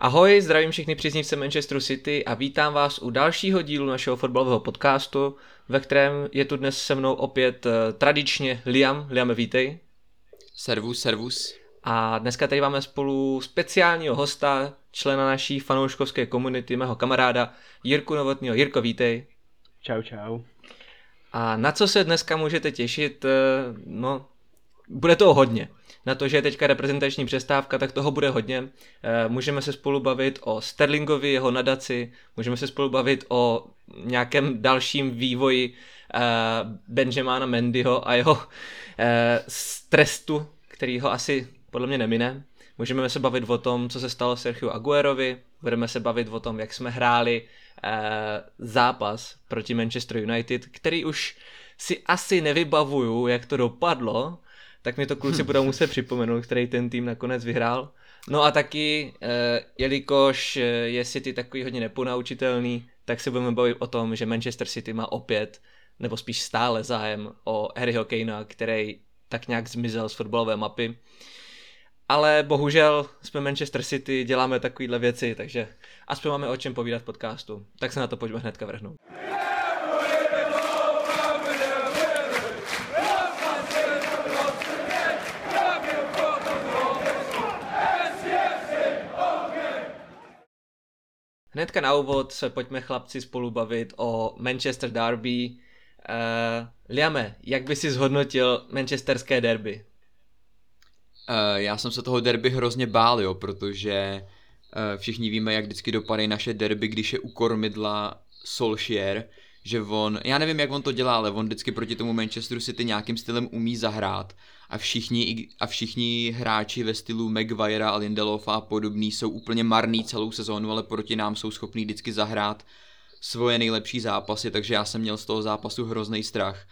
Ahoj, zdravím všechny příznivce Manchesteru City a vítám vás u dalšího dílu našeho fotbalového podcastu, ve kterém je tu dnes se mnou opět uh, tradičně Liam. Liam, vítej. Servus, servus. A dneska tady máme spolu speciálního hosta, člena naší fanouškovské komunity, mého kamaráda Jirku Novotního. Jirko, vítej. Čau, čau. A na co se dneska můžete těšit? Eh, no, bude toho hodně. Na to, že je teďka reprezentační přestávka, tak toho bude hodně. Eh, můžeme se spolu bavit o Sterlingovi, jeho nadaci, můžeme se spolu bavit o nějakém dalším vývoji eh, Benjamina Mendyho a jeho strestu, který ho asi podle mě nemine. Můžeme se bavit o tom, co se stalo Sergio Aguerovi, budeme se bavit o tom, jak jsme hráli zápas proti Manchester United, který už si asi nevybavuju, jak to dopadlo, tak mi to kluci budou muset připomenout, který ten tým nakonec vyhrál. No a taky, eh, jelikož eh, je City takový hodně neponaučitelný, tak se budeme bavit o tom, že Manchester City má opět, nebo spíš stále zájem o Harryho Kanea, který tak nějak zmizel z fotbalové mapy. Ale bohužel jsme Manchester City, děláme takovéhle věci, takže aspoň máme o čem povídat v podcastu. Tak se na to pojďme hnedka vrhnout. Hnedka na úvod se pojďme chlapci spolu bavit o Manchester Derby. Uh, Liame, jak by si zhodnotil manchesterské derby? Uh, já jsem se toho derby hrozně bál, jo, protože uh, všichni víme, jak vždycky dopadají naše derby, když je u kormidla Solskjaer, že on, já nevím, jak on to dělá, ale on vždycky proti tomu Manchesteru City nějakým stylem umí zahrát a všichni, a všichni hráči ve stylu Maguire a Lindelofa a podobný jsou úplně marný celou sezónu, ale proti nám jsou schopní vždycky zahrát svoje nejlepší zápasy, takže já jsem měl z toho zápasu hrozný strach.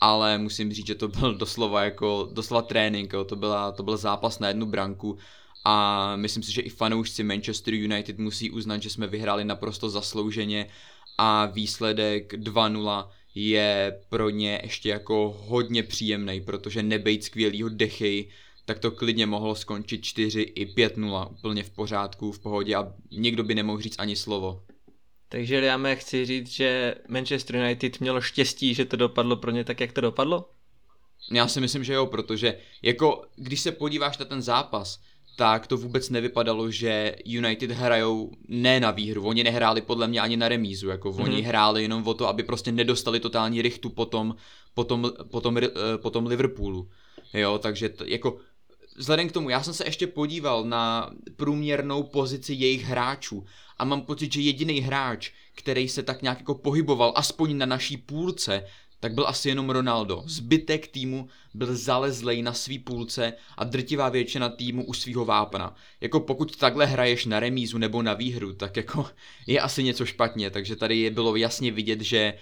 Ale musím říct, že to byl doslova jako, doslova trénink, jo. To, byla, to byl zápas na jednu branku. A myslím si, že i fanoušci Manchester United musí uznat, že jsme vyhráli naprosto zaslouženě a výsledek 2-0 je pro ně ještě jako hodně příjemný, protože nebejt skvělýho dechy, tak to klidně mohlo skončit 4 i 5-0 úplně v pořádku, v pohodě a nikdo by nemohl říct ani slovo. Takže já chci říct, že Manchester United mělo štěstí, že to dopadlo pro ně tak, jak to dopadlo? Já si myslím, že jo, protože jako když se podíváš na ten zápas, tak to vůbec nevypadalo, že United hrajou ne na výhru, oni nehráli podle mě ani na remízu, jako mm-hmm. oni hráli jenom o to, aby prostě nedostali totální rychtu potom, potom, potom, eh, potom Liverpoolu, jo, takže t, jako vzhledem k tomu, já jsem se ještě podíval na průměrnou pozici jejich hráčů a mám pocit, že jediný hráč, který se tak nějak jako pohyboval aspoň na naší půlce, tak byl asi jenom Ronaldo. Zbytek týmu byl zalezlej na svý půlce a drtivá většina týmu u svého vápna. Jako pokud takhle hraješ na remízu nebo na výhru, tak jako je asi něco špatně, takže tady je bylo jasně vidět, že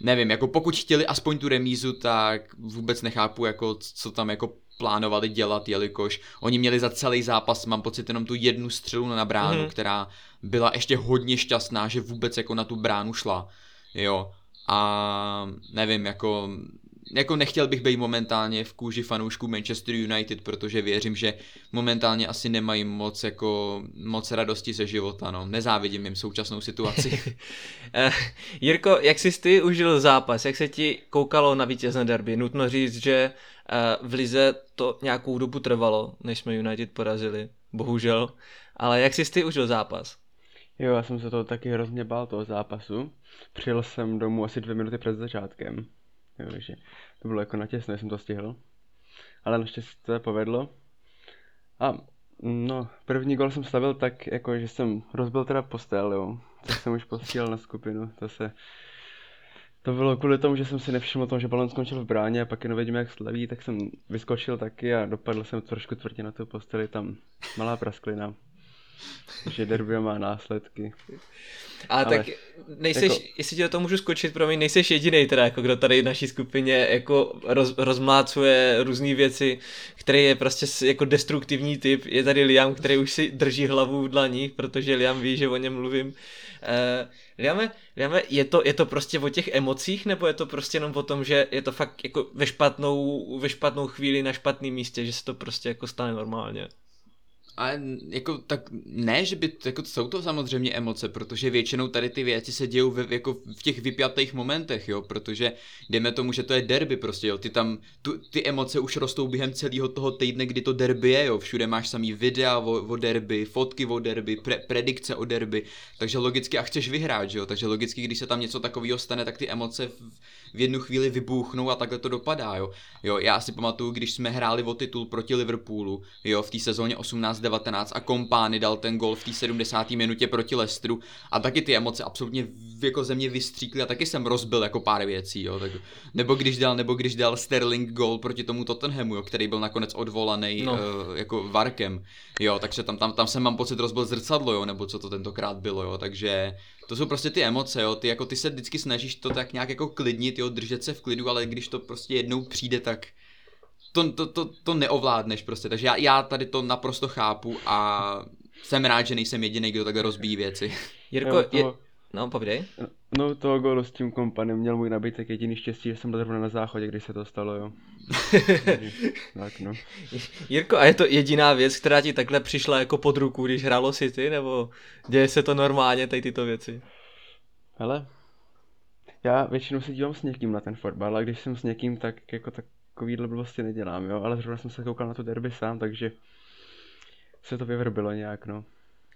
nevím, jako pokud chtěli aspoň tu remízu, tak vůbec nechápu, jako co tam jako plánovali dělat, jelikož oni měli za celý zápas, mám pocit, jenom tu jednu střelu na bránu, mm. která byla ještě hodně šťastná, že vůbec jako na tu bránu šla, jo. A nevím, jako jako nechtěl bych být momentálně v kůži fanoušků Manchester United, protože věřím, že momentálně asi nemají moc jako moc radosti ze života, no. Nezávidím jim současnou situaci. Eh, Jirko, jak jsi ty užil zápas? Jak se ti koukalo na vítězné derby? Nutno říct, že eh, v Lize to nějakou dobu trvalo, než jsme United porazili, bohužel. Ale jak jsi ty užil zápas? Jo, já jsem se toho taky hrozně bál, toho zápasu. Přijel jsem domů asi dvě minuty před začátkem. Jo, takže to bylo jako natěsno, jsem to stihl. Ale naštěstí to povedlo. A no, první gol jsem stavil tak, jako že jsem rozbil teda postel, jo. Tak jsem už postíl na skupinu, to se... To bylo kvůli tomu, že jsem si nevšiml tom, že balon skončil v bráně a pak jenom vidím, jak slaví, tak jsem vyskočil taky a dopadl jsem trošku tvrdě na tu posteli, tam malá prasklina že derby má následky. Ale, Ale tak nejseš, jako... jestli ti do toho můžu skočit, pro mě nejseš jediný teda, jako kdo tady v naší skupině jako roz, rozmlácuje různé věci, který je prostě jako destruktivní typ. Je tady Liam, který už si drží hlavu v dlaních, protože Liam ví, že o něm mluvím. Uh, Liame, Liame je, to, je to prostě o těch emocích, nebo je to prostě jenom o tom, že je to fakt jako ve špatnou, ve špatnou chvíli na špatném místě, že se to prostě jako stane normálně? A jako tak ne, že by, jako jsou to samozřejmě emoce, protože většinou tady ty věci se dějou v, jako v těch vypjatých momentech, jo, protože jdeme tomu, že to je derby prostě, jo, ty tam, tu, ty emoce už rostou během celého toho týdne, kdy to derby je, jo, všude máš samý videa o, o derby, fotky o derby, pre, predikce o derby, takže logicky a chceš vyhrát, jo, takže logicky, když se tam něco takového stane, tak ty emoce v, v jednu chvíli vybuchnou a takhle to dopadá, jo. Jo, já si pamatuju, když jsme hráli o titul proti Liverpoolu, jo, v té sezóně 18-19 a Kompány dal ten gol v té 70. minutě proti Lestru a taky ty emoce absolutně jako ze mě vystříkly a taky jsem rozbil jako pár věcí, jo, tak, nebo když dal, nebo když dal Sterling gol proti tomu Tottenhamu, jo, který byl nakonec odvolaný no. uh, jako Varkem, jo, takže tam, tam, tam jsem mám pocit rozbil zrcadlo, jo, nebo co to tentokrát bylo, jo, takže to jsou prostě ty emoce, jo, ty jako ty se vždycky snažíš to tak nějak jako klidnit, jo, držet se v klidu, ale když to prostě jednou přijde, tak to, to, to, to neovládneš prostě, takže já, já tady to naprosto chápu a jsem rád, že nejsem jediný, kdo takhle rozbíjí věci. Jirko, jo, je... no povídej. No toho gólu s tím kompanem měl můj nabitek jediný štěstí, že jsem byl zrovna na záchodě, když se to stalo, jo. tak no. Jirko, a je to jediná věc, která ti takhle přišla jako pod ruku, když hrálo City, nebo děje se to normálně, tady tyto věci? Hele, já většinou se dívám s někým na ten fotbal, a když jsem s někým, tak jako takovýhle blbosti nedělám, jo, ale zrovna jsem se koukal na tu derby sám, takže se to vyvrbilo nějak, no.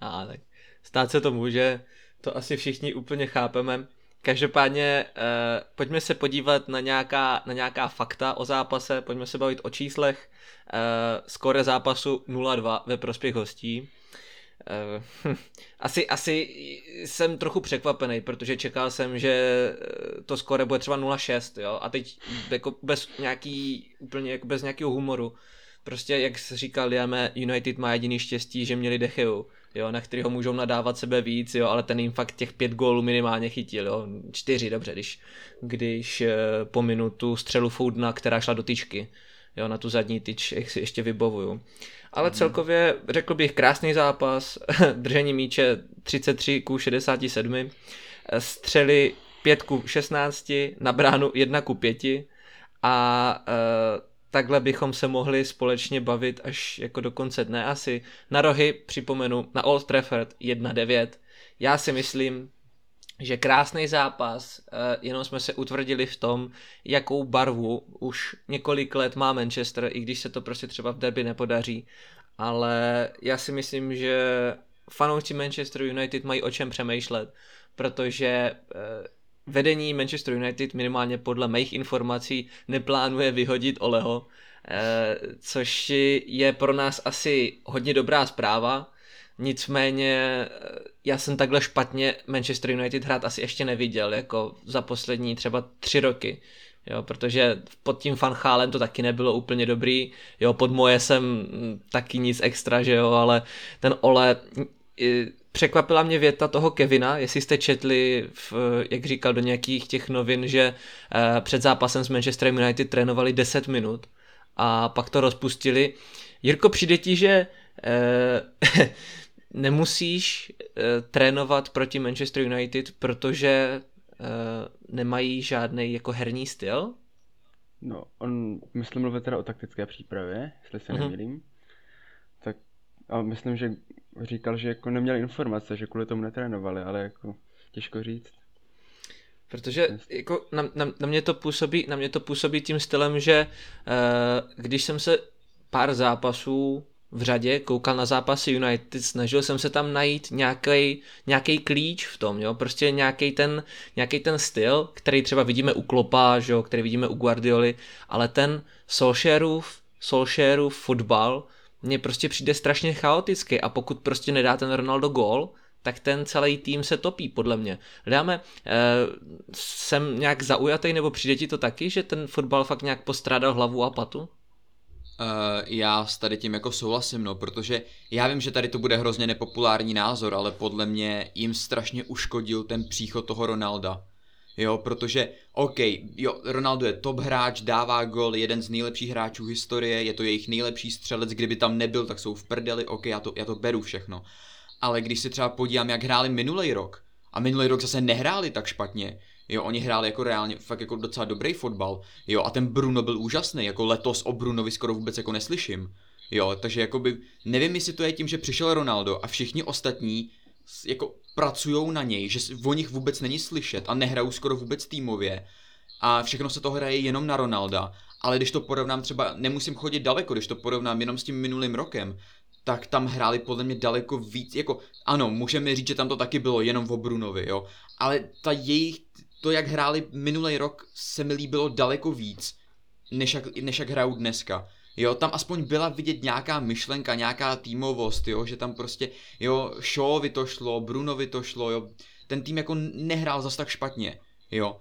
A tak stát se to může, to asi všichni úplně chápeme. Každopádně eh, pojďme se podívat na nějaká, na nějaká fakta o zápase, pojďme se bavit o číslech. Eh, skore zápasu 0-2 ve prospěch hostí. Eh, asi, asi jsem trochu překvapený, protože čekal jsem, že eh, to skore bude třeba 0-6, jo, a teď jako bez nějaký, úplně jako bez nějakého humoru. Prostě, jak říkal, Liame, United má jediný štěstí, že měli Decheu, jo, na kterého můžou nadávat sebe víc, jo, ale ten jim fakt těch pět gólů minimálně chytil, jo, čtyři, dobře, když, když eh, pominu tu střelu Foudna, která šla do tyčky, jo, na tu zadní tyč, jak si ještě vybavuju. Ale mm. celkově řekl bych krásný zápas, držení míče 33 ku 67, střely 5 ku 16, na bránu 1 ku 5 a e, takhle bychom se mohli společně bavit až jako do konce dne asi. Na rohy připomenu na Old Trafford 1-9. Já si myslím, že krásný zápas, eh, jenom jsme se utvrdili v tom, jakou barvu už několik let má Manchester, i když se to prostě třeba v derby nepodaří, ale já si myslím, že fanoušci Manchester United mají o čem přemýšlet, protože eh, vedení Manchester United minimálně podle mých informací neplánuje vyhodit Oleho, eh, což je pro nás asi hodně dobrá zpráva, Nicméně já jsem takhle špatně Manchester United hrát asi ještě neviděl, jako za poslední třeba tři roky. Jo, protože pod tím fanchálem to taky nebylo úplně dobrý, jo, pod moje jsem taky nic extra, že jo, ale ten Ole, překvapila mě věta toho Kevina, jestli jste četli, v, jak říkal do nějakých těch novin, že eh, před zápasem s Manchester United trénovali 10 minut a pak to rozpustili. Jirko, přijde ti, že eh, nemusíš uh, trénovat proti Manchester United, protože uh, nemají žádný jako herní styl? No, on, myslím, mluvil teda o taktické přípravě, jestli se nemýlím. Tak a myslím, že říkal, že jako neměl informace, že kvůli tomu netrénovali, ale jako těžko říct. Protože jako na, na, na, mě to působí, na mě to působí tím stylem, že uh, když jsem se pár zápasů v řadě, koukal na zápasy United, snažil jsem se tam najít nějaký klíč v tom, jo, prostě nějaký ten, nějaký ten styl, který třeba vidíme u Klopa, že jo, který vidíme u Guardioli, ale ten Solskjaerův, Solskjaerův fotbal mně prostě přijde strašně chaotický a pokud prostě nedá ten Ronaldo gol, tak ten celý tým se topí, podle mě. Dáme, eh, jsem nějak zaujatý, nebo přijde ti to taky, že ten fotbal fakt nějak postrádal hlavu a patu? Uh, já s tady tím jako souhlasím, no, protože já vím, že tady to bude hrozně nepopulární názor, ale podle mě jim strašně uškodil ten příchod toho Ronalda. Jo, protože, OK, jo, Ronaldo je top hráč, dává gol, jeden z nejlepších hráčů historie, je to jejich nejlepší střelec, kdyby tam nebyl, tak jsou v prdeli, OK, já to, já to beru všechno. Ale když se třeba podívám, jak hráli minulý rok, a minulý rok zase nehráli tak špatně, Jo, oni hráli jako reálně fakt jako docela dobrý fotbal. Jo, a ten Bruno byl úžasný, jako letos o Brunovi skoro vůbec jako neslyším. Jo, takže jakoby, nevím, jestli to je tím, že přišel Ronaldo a všichni ostatní jako pracují na něj, že o nich vůbec není slyšet a nehrajou skoro vůbec týmově. A všechno se to hraje jenom na Ronalda, ale když to porovnám třeba, nemusím chodit daleko, když to porovnám jenom s tím minulým rokem, tak tam hráli podle mě daleko víc, jako ano, můžeme říct, že tam to taky bylo jenom o Brunovi, jo, ale ta jejich, to jak hráli minulý rok se mi líbilo daleko víc, než jak, než jak hrajou dneska. Jo, tam aspoň byla vidět nějaká myšlenka, nějaká týmovost, jo, že tam prostě, jo, Shawovi to šlo, Brunovi to šlo, jo, ten tým jako nehrál zas tak špatně, jo.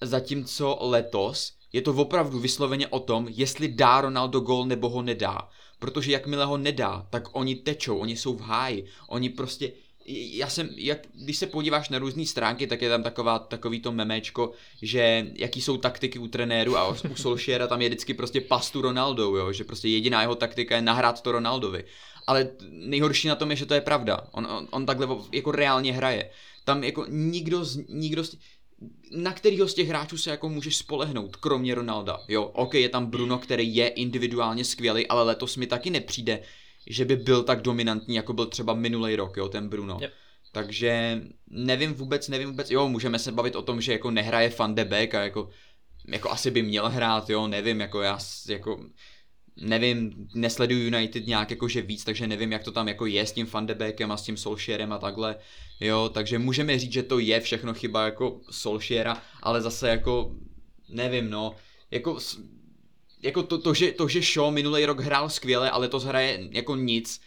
Zatímco letos je to opravdu vysloveně o tom, jestli dá Ronaldo gol nebo ho nedá. Protože jakmile ho nedá, tak oni tečou, oni jsou v háji, oni prostě, já jsem, jak, když se podíváš na různé stránky, tak je tam taková, takový to memečko, že jaký jsou taktiky u trenéru a u Solskjaera tam je vždycky prostě pastu Ronaldo, jo, že prostě jediná jeho taktika je nahrát to Ronaldovi. Ale nejhorší na tom je, že to je pravda. On, on, on takhle jako reálně hraje. Tam jako nikdo z, nikdo z, na kterého z těch hráčů se jako můžeš spolehnout, kromě Ronalda. Jo, ok, je tam Bruno, který je individuálně skvělý, ale letos mi taky nepřijde, že by byl tak dominantní, jako byl třeba minulý rok, jo, ten Bruno. Yep. Takže nevím vůbec, nevím vůbec, jo, můžeme se bavit o tom, že jako nehraje Van de Beek a jako, jako asi by měl hrát, jo, nevím, jako já, jako, nevím, nesleduju United nějak jakože víc, takže nevím, jak to tam jako je s tím Van de Beekem a s tím Solskjaerem a takhle, jo, takže můžeme říct, že to je všechno chyba jako Solskjaera, ale zase jako, nevím, no, jako jako to, to, že, to, že Shaw minulý rok hrál skvěle, ale to hraje jako nic,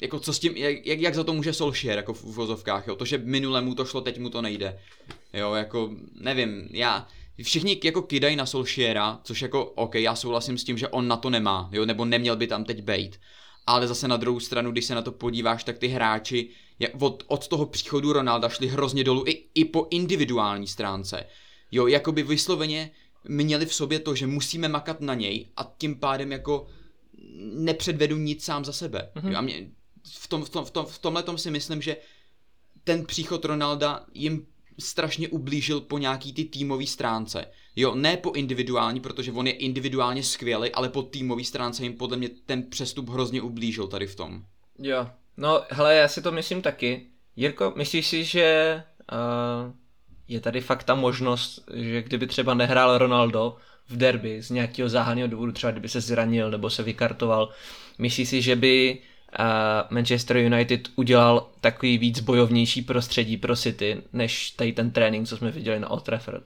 jako co s tím, jak, jak za to může Solskjaer, jako v uvozovkách, jo, to, že minule mu to šlo, teď mu to nejde, jo, jako, nevím, já, všichni jako kidají na Solskjaera, což jako, ok, já souhlasím s tím, že on na to nemá, jo, nebo neměl by tam teď bejt, ale zase na druhou stranu, když se na to podíváš, tak ty hráči od, od toho příchodu Ronalda šli hrozně dolů i, i po individuální stránce. Jo, jakoby vysloveně měli v sobě to, že musíme makat na něj a tím pádem jako nepředvedu nic sám za sebe. Mm-hmm. Jo, a mě, v, tom, v, tom, v, tom, v tomhle tom si myslím, že ten příchod Ronalda jim strašně ublížil po nějaký ty týmový stránce. Jo, ne po individuální, protože on je individuálně skvělý, ale po týmový stránce jim podle mě ten přestup hrozně ublížil tady v tom. Jo, no hele, já si to myslím taky. Jirko, myslíš si, že uh, je tady fakt ta možnost, že kdyby třeba nehrál Ronaldo v derby z nějakého záhadného důvodu, třeba kdyby se zranil nebo se vykartoval, myslíš si, že by Manchester United udělal takový víc bojovnější prostředí pro City, než tady ten trénink, co jsme viděli na Old Trafford?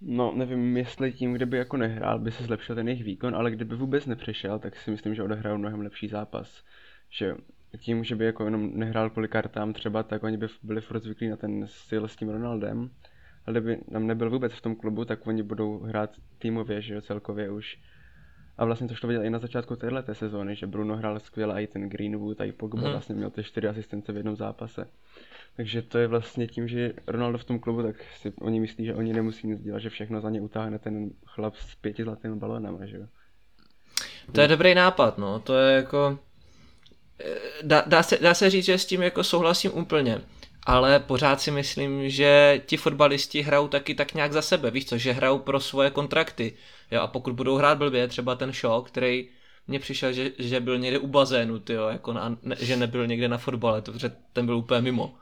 No, nevím, jestli tím, kdyby jako nehrál, by se zlepšil ten jejich výkon, ale kdyby vůbec nepřešel, tak si myslím, že odehrál mnohem lepší zápas. Že tím, že by jako jenom nehrál kvůli kartám třeba, tak oni by byli furt zvyklí na ten styl s tím Ronaldem ale kdyby tam nebyl vůbec v tom klubu, tak oni budou hrát týmově, že jo, celkově už. A vlastně to to viděl i na začátku téhle sezóny, že Bruno hrál skvěle, a i ten Greenwood, a i Pogba mm. vlastně měl ty čtyři asistence v jednom zápase. Takže to je vlastně tím, že Ronaldo v tom klubu, tak si oni myslí, že oni nemusí nic dělat, že všechno za ně utáhne ten chlap s pěti zlatými balónama, že jo. To je dobrý nápad, no, to je jako... Eh, dá, dá, se, dá se říct, že s tím jako souhlasím úplně ale pořád si myslím, že ti fotbalisti hrajou taky tak nějak za sebe, víš co, že hrajou pro svoje kontrakty. Jo, a pokud budou hrát blbě, třeba ten show, který mně přišel, že, že byl někde u bazénu, tyjo, jako na, ne, že nebyl někde na fotbale, protože ten byl úplně mimo.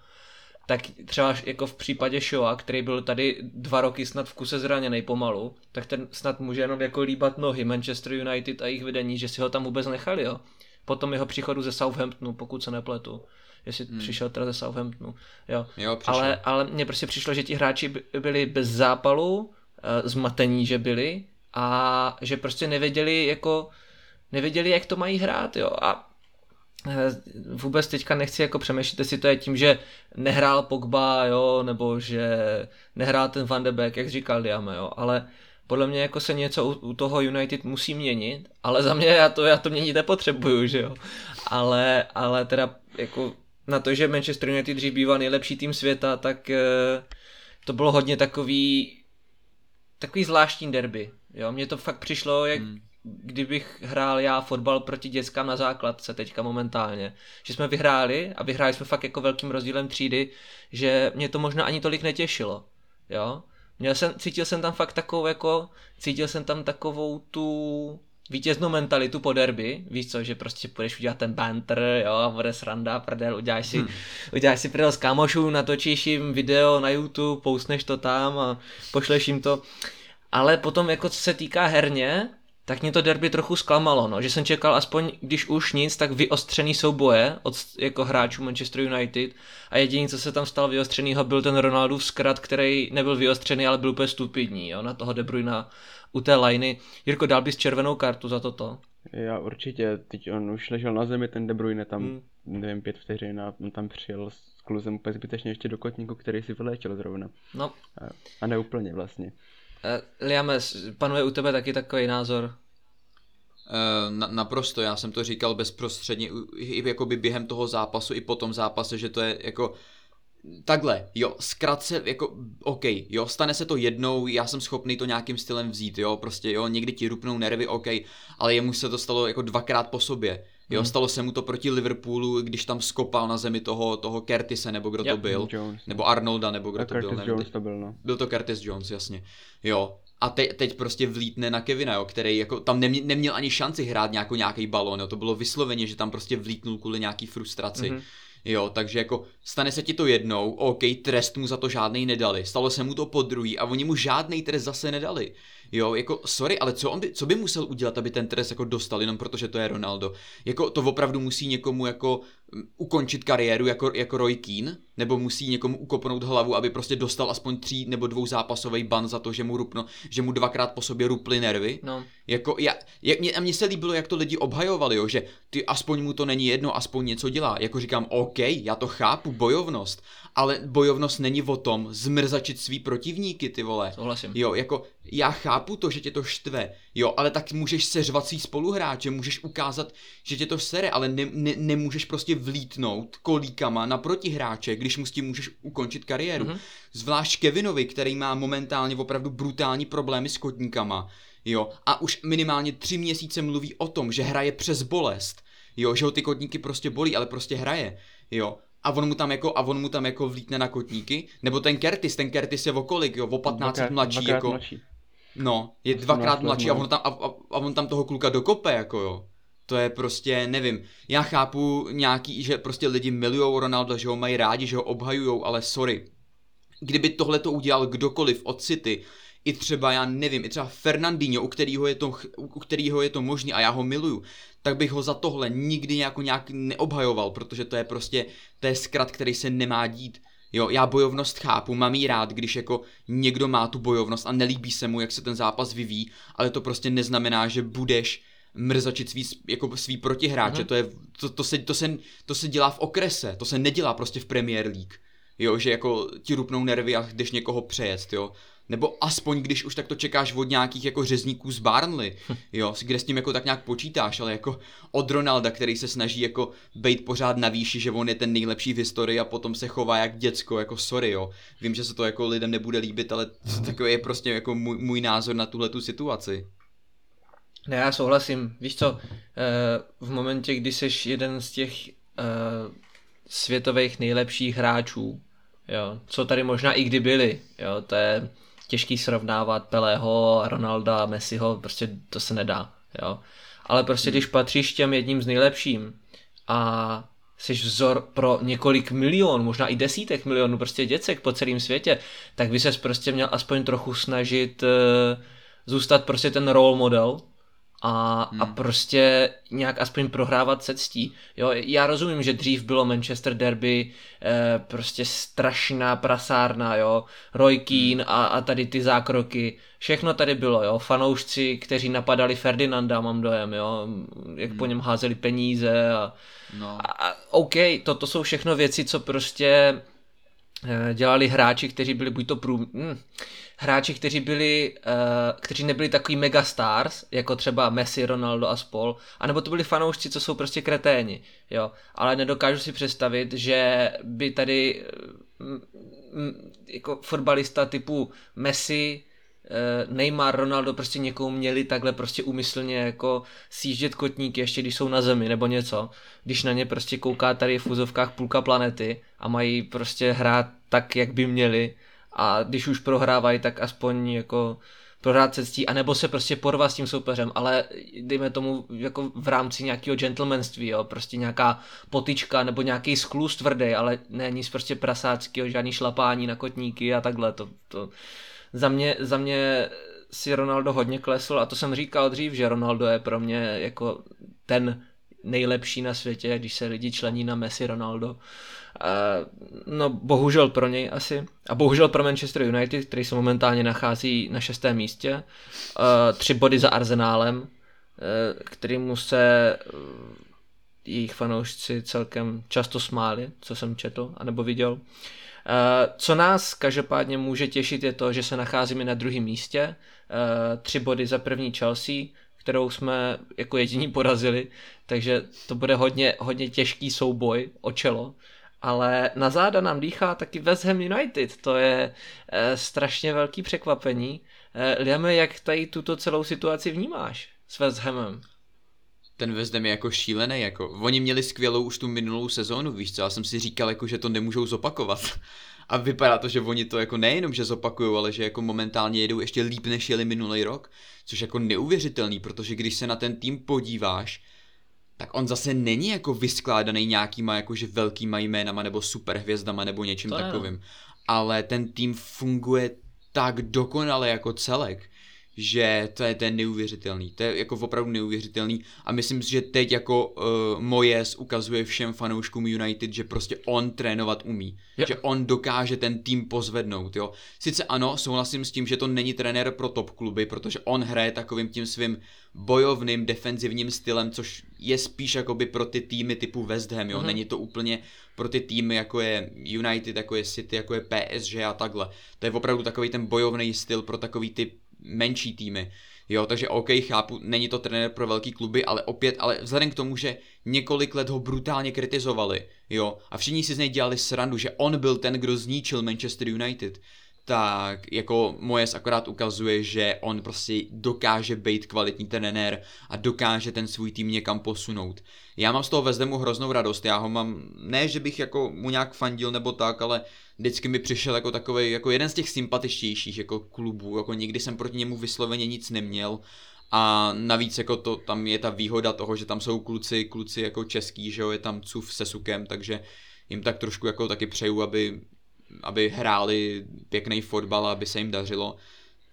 Tak třeba jako v případě Shoa, který byl tady dva roky snad v kuse zraněný pomalu, tak ten snad může jenom jako líbat nohy Manchester United a jejich vedení, že si ho tam vůbec nechali, jo. Potom jeho příchodu ze Southamptonu, pokud se nepletu jestli hmm. přišel teda ze Southamptonu. Jo. jo ale, ale mně prostě přišlo, že ti hráči byli bez zápalu, eh, zmatení, že byli a že prostě nevěděli jako nevěděli, jak to mají hrát, jo. A eh, vůbec teďka nechci jako přemýšlet, jestli to je tím, že nehrál Pogba, jo, nebo že nehrál ten Van de Beek, jak říkal Diame, jo, ale podle mě jako se něco u, u toho United musí měnit, ale za mě já to, já to měnit nepotřebuju, že jo. Ale, ale teda jako na to, že Manchester United dřív býval nejlepší tým světa, tak eh, to bylo hodně takový takový zvláštní derby. Jo, mně to fakt přišlo, jak hmm. kdybych hrál já fotbal proti dětskám na základce teďka momentálně. Že jsme vyhráli a vyhráli jsme fakt jako velkým rozdílem třídy, že mě to možná ani tolik netěšilo. Jo? Měl jsem, cítil jsem tam fakt takovou jako, cítil jsem tam takovou tu vítěznou mentalitu po derby, víš co, že prostě půjdeš udělat ten banter, jo, bude sranda, prdel, uděláš si, hmm. uděláš si prdel s kámošů, natočíš jim video na YouTube, pousneš to tam a pošleš jim to. Ale potom jako co se týká herně, tak mě to derby trochu zklamalo, no, že jsem čekal aspoň, když už nic, tak vyostřený souboje od jako hráčů Manchester United a jediný, co se tam stalo vyostřenýho, byl ten Ronaldův zkrat, který nebyl vyostřený, ale byl úplně stupidní, jo, na toho De Bruyne u té liney. Jirko, dal bys červenou kartu za toto? Já určitě, teď on už ležel na zemi, ten De Bruyne tam, hmm. nevím, pět vteřin a on tam přijel s kluzem úplně zbytečně ještě do kotníku, který si vyléčil zrovna. No. A, a ne úplně vlastně. Uh, Liame, panuje u tebe taky takový názor? Uh, na, naprosto, já jsem to říkal bezprostředně i jakoby během toho zápasu, i po tom zápase, že to je jako takhle, jo, zkratce, jako, OK, jo, stane se to jednou, já jsem schopný to nějakým stylem vzít, jo, prostě, jo, někdy ti rupnou nervy, OK, ale jemu se to stalo jako dvakrát po sobě, jo, hmm. stalo se mu to proti Liverpoolu, když tam skopal na zemi toho, toho Curtise, nebo kdo yep. to byl, Jones. nebo Arnolda, nebo kdo A to Curtis byl, nevím, Jones to byl, no. byl to Curtis Jones, jasně, jo, a te, teď prostě vlítne na Kevina, jo, který jako tam neměl, neměl ani šanci hrát nějakou, nějaký balón, jo, to bylo vysloveně, že tam prostě vlítnul kvůli nějaký frustraci. Mm-hmm. Jo, takže jako stane se ti to jednou, OK, trest mu za to žádnej nedali, stalo se mu to po druhý a oni mu žádný trest zase nedali. Jo, jako sorry, ale co, on by, co by musel udělat, aby ten trest jako dostal, jenom protože to je Ronaldo? Jako to opravdu musí někomu jako ukončit kariéru jako, jako Roy Keane, nebo musí někomu ukopnout hlavu, aby prostě dostal aspoň tří nebo dvou zápasový ban za to, že mu rupno, že mu dvakrát po sobě ruply nervy. No. Jako, já, jak, mě, a mně se líbilo, jak to lidi obhajovali, jo, že ty aspoň mu to není jedno, aspoň něco dělá. Jako říkám, OK, já to chápu, bojovnost, ale bojovnost není o tom zmrzačit svý protivníky, ty vole. Souhlasím. Jo, jako já chápu to, že tě to štve, jo, ale tak můžeš seřvat svý spoluhráče, můžeš ukázat, že tě to sere, ale ne, ne, nemůžeš prostě vlítnout kolíkama na protihráče, když mu s tím můžeš ukončit kariéru. Mm-hmm. Zvlášť Kevinovi, který má momentálně opravdu brutální problémy s kotníkama, jo, a už minimálně tři měsíce mluví o tom, že hraje přes bolest, jo, že ho ty kotníky prostě bolí, ale prostě hraje, jo, a on mu tam jako, a on mu tam jako vlítne na kotníky, nebo ten Curtis, ten Curtis je o kolik, jo, o 15 Dvakrát- mladší, dvakrát jako, mladší. No, je 18 dvakrát mladší a on, tam, a, a, on tam toho kluka dokope, jako jo. To je prostě, nevím, já chápu nějaký, že prostě lidi milujou Ronaldo, že ho mají rádi, že ho obhajujou, ale sorry. Kdyby tohle to udělal kdokoliv od City, i třeba, já nevím, i třeba Fernandinho, u kterého je to, u kterého je to možný a já ho miluju, tak bych ho za tohle nikdy nějak, nějak neobhajoval, protože to je prostě, to je zkrat, který se nemá dít. Jo, já bojovnost chápu, mám jí rád, když jako někdo má tu bojovnost a nelíbí se mu, jak se ten zápas vyvíjí, ale to prostě neznamená, že budeš mrzačit svý, jako svý protihráče, Mhm. to, je, to, to, se, to, se, to se dělá v okrese, to se nedělá prostě v Premier League, jo, že jako ti rupnou nervy a jdeš někoho přejet, jo, nebo aspoň když už tak to čekáš od nějakých jako řezníků z Barnley, jo, kde s tím jako tak nějak počítáš, ale jako od Ronalda, který se snaží jako být pořád na výši, že on je ten nejlepší v historii a potom se chová jak děcko, jako sorry, jo. Vím, že se to jako lidem nebude líbit, ale takový je prostě jako můj, můj názor na tuhle tu situaci. Ne, já souhlasím. Víš co, eh, v momentě, kdy jsi jeden z těch eh, světových nejlepších hráčů, jo, co tady možná i kdy byli, jo, to je těžký srovnávat Pelého, Ronalda, Messiho, prostě to se nedá, jo. Ale prostě když patříš těm jedním z nejlepším a jsi vzor pro několik milion, možná i desítek milionů prostě děcek po celém světě, tak by ses prostě měl aspoň trochu snažit eh, zůstat prostě ten role model a, hmm. a prostě nějak aspoň prohrávat se ctí. Jo, já rozumím, že dřív bylo Manchester Derby eh, prostě strašná prasárna, jo, Roy Keane a, a tady ty zákroky, všechno tady bylo, jo, fanoušci, kteří napadali Ferdinanda, mám dojem, jo, jak hmm. po něm házeli peníze a, No. a, a OK, to, to jsou všechno věci, co prostě eh, dělali hráči, kteří byli buď to prům... Hm, hráči, kteří byli, uh, kteří nebyli takový megastars, jako třeba Messi, Ronaldo a spol, anebo to byli fanoušci, co jsou prostě kreténi, jo, ale nedokážu si představit, že by tady eh, m, m, jako fotbalista typu Messi, eh, Neymar, Ronaldo prostě někomu měli takhle prostě úmyslně jako sjíždět kotníky, ještě když jsou na zemi nebo něco, když na ně prostě kouká tady v úzovkách půlka planety a mají prostě hrát tak, jak by měli a když už prohrávají, tak aspoň jako prohrát se ctí, anebo se prostě porvat s tím soupeřem, ale dejme tomu jako v rámci nějakého gentlemanství, jo, prostě nějaká potička nebo nějaký sklus tvrdý, ale ne nic prostě prasáckého, žádný šlapání na kotníky a takhle, to, to za mě, za mě si Ronaldo hodně klesl a to jsem říkal dřív, že Ronaldo je pro mě jako ten nejlepší na světě, když se lidi člení na Messi Ronaldo. No bohužel pro něj asi. A bohužel pro Manchester United, který se momentálně nachází na šestém místě. Tři body za Arsenálem, kterýmu se jejich fanoušci celkem často smáli, co jsem četl anebo viděl. Co nás každopádně může těšit je to, že se nacházíme na druhém místě, tři body za první Chelsea, kterou jsme jako jediní porazili, takže to bude hodně, hodně těžký souboj o čelo. Ale na záda nám dýchá taky West Ham United, to je e, strašně velký překvapení. E, Liame, jak tady tuto celou situaci vnímáš s West Hamem? ten West Ham je jako šílený, jako oni měli skvělou už tu minulou sezónu, víš co, já jsem si říkal jako, že to nemůžou zopakovat. A vypadá to, že oni to jako nejenom, že zopakují, ale že jako momentálně jedou ještě líp, než jeli minulý rok, což jako neuvěřitelný, protože když se na ten tým podíváš, tak on zase není jako vyskládaný nějakýma jakože velkýma jménama nebo superhvězdama nebo něčím to takovým. Ale ten tým funguje tak dokonale jako celek, že to je, to je neuvěřitelný, to je jako opravdu neuvěřitelný a myslím si, že teď jako uh, Mojes ukazuje všem fanouškům United, že prostě on trénovat umí, yep. že on dokáže ten tým pozvednout, jo. Sice ano, souhlasím s tím, že to není trenér pro top kluby, protože on hraje takovým tím svým bojovným defenzivním stylem, což je spíš jakoby pro ty týmy typu West Ham, jo, mm-hmm. není to úplně pro ty týmy jako je United, jako je City, jako je PSG a takhle. To je opravdu takový ten bojovný styl pro takový ty menší týmy. Jo, takže OK, chápu, není to trenér pro velký kluby, ale opět, ale vzhledem k tomu, že několik let ho brutálně kritizovali, jo, a všichni si z něj dělali srandu, že on byl ten, kdo zničil Manchester United, tak jako Mojes akorát ukazuje, že on prostě dokáže být kvalitní trenér a dokáže ten svůj tým někam posunout. Já mám z toho Vezdemu hroznou radost, já ho mám, ne že bych jako mu nějak fandil nebo tak, ale vždycky mi přišel jako takový, jako jeden z těch sympatičtějších jako klubů, jako nikdy jsem proti němu vysloveně nic neměl a navíc jako to, tam je ta výhoda toho, že tam jsou kluci, kluci jako český, že jo, je tam Cuf se Sukem, takže jim tak trošku jako taky přeju, aby, aby hráli pěkný fotbal, aby se jim dařilo.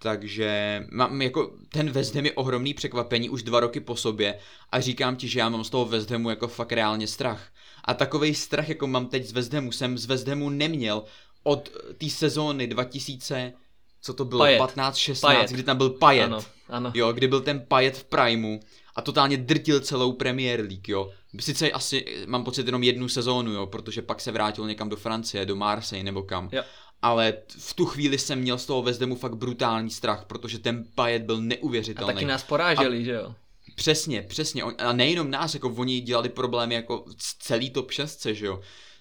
Takže mám jako ten West Ham je ohromný překvapení už dva roky po sobě a říkám ti, že já mám z toho West Hamu jako fakt reálně strach. A takový strach, jako mám teď z West Hamu, jsem z West Hamu neměl od té sezóny 2000, co to bylo, 15-16, kdy tam byl Pajet. Ano, ano. Jo, kdy byl ten Pajet v Primeu a totálně drtil celou Premier League, jo. Sice asi mám pocit jenom jednu sezónu, jo, protože pak se vrátil někam do Francie, do Marseille nebo kam. Jo. Ale v tu chvíli jsem měl z toho Vezdemu fakt brutální strach, protože ten Pajet byl neuvěřitelný. A taky nás poráželi, a... že jo? Přesně, přesně. A nejenom nás, jako oni dělali problémy jako celý top 6, že jo,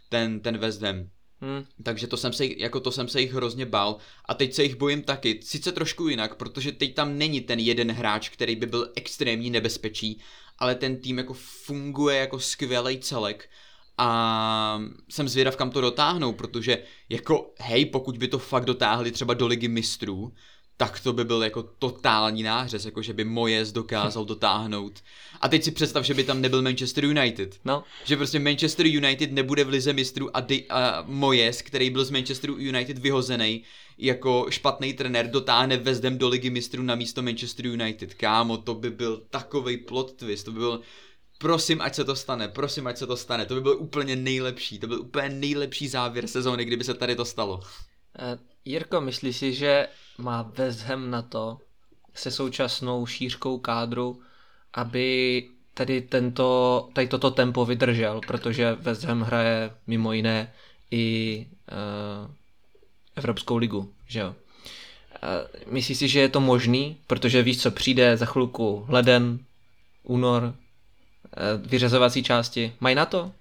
ten, ten West Ham. Hmm. Takže to jsem, se, jako to jsem se jich hrozně bál a teď se jich bojím taky, sice trošku jinak, protože teď tam není ten jeden hráč, který by byl extrémní nebezpečí, ale ten tým jako funguje jako skvělý celek a jsem zvědav, kam to dotáhnou, protože jako hej, pokud by to fakt dotáhli třeba do ligy mistrů, tak to by byl jako totální nářez, jako že by Moyes dokázal dotáhnout. A teď si představ, že by tam nebyl Manchester United. No. Že prostě Manchester United nebude v lize mistrů a, de- a Moyes, který byl z Manchesteru United vyhozený jako špatný trenér, dotáhne Ham do ligy mistrů na místo Manchester United. Kámo, to by byl takový plot twist, to by byl prosím, ať se to stane, prosím, ať se to stane. To by byl úplně nejlepší, to byl úplně nejlepší závěr sezóny, kdyby se tady to stalo. Uh, Jirko, myslíš si, že má Ham na to se současnou šířkou kádru, aby tady, tento, tady toto tempo vydržel, protože Ham hraje mimo jiné i uh, Evropskou ligu, že jo. Uh, myslíš si, že je to možný, protože víš, co přijde za chvilku leden, únor, vyřazovací části. Mají na to?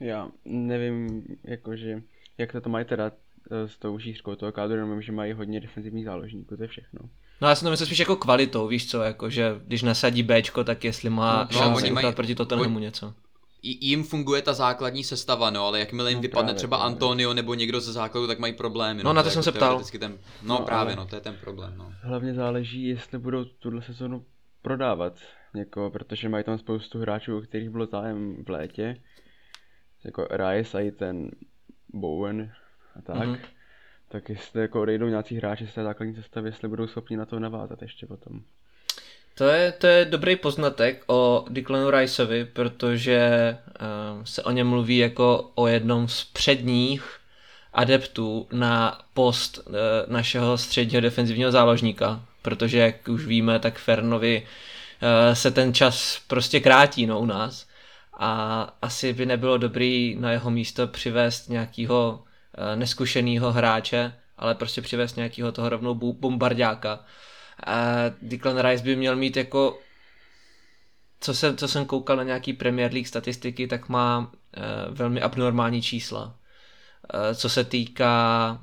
Já nevím, jakože, jak to, to mají teda Eh, s tou šířkou toho kádru, jenom že mají hodně defenzivních záložníků, to je všechno. No já jsem to myslel spíš jako kvalitou, víš co, jako že když nasadí Bčko, tak jestli má no, no šanci mají, proti Tottenhamu něco. jim funguje ta základní sestava, no, ale jakmile jim No vypadne právě, třeba právě. Antonio nebo někdo ze základu, tak mají problémy. No, na to je jsem jako se ptal. Ten, no, No, právě, ale- no, to je ten problém, no. Hlavně záleží, jestli budou tuhle sezonu prodávat někoho, protože mají tam spoustu hráčů, o kterých bylo zájem v létě. Jako Rice a i ten Bowen a tak. Mhm. Tak jestli jako odejdou nějací hráči z té základní sestavy, jestli budou schopni na to navázat ještě potom. To je, to je dobrý poznatek o Declanu Riceovi, protože uh, se o něm mluví jako o jednom z předních adeptů na post uh, našeho středního defenzivního záložníka, protože jak už víme, tak Fernovi uh, se ten čas prostě krátí no, u nás a asi by nebylo dobrý na jeho místo přivést nějakého uh, neskušeného hráče, ale prostě přivést nějakého toho rovnou bombardáka. Declan Rice by měl mít jako co, se, co jsem koukal na nějaký Premier League statistiky, tak má uh, velmi abnormální čísla. Co se týká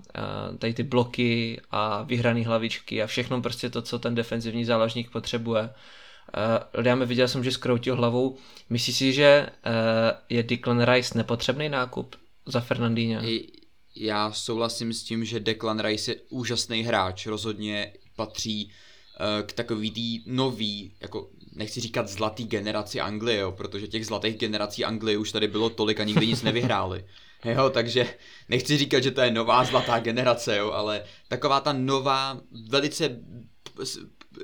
tady ty bloky a vyhraný hlavičky a všechno prostě to, co ten defenzivní záložník potřebuje. Uh, já mi viděl jsem, že skroutil hlavou. Myslíš si, že uh, je Declan Rice nepotřebný nákup za Fernandína? Já souhlasím s tím, že Declan Rice je úžasný hráč, rozhodně patří eh, k takový tý nový, jako nechci říkat zlatý generaci Anglie, jo, protože těch zlatých generací Anglie už tady bylo tolik a nikdy nic nevyhráli. Jo, takže nechci říkat, že to je nová zlatá generace, jo, ale taková ta nová, velice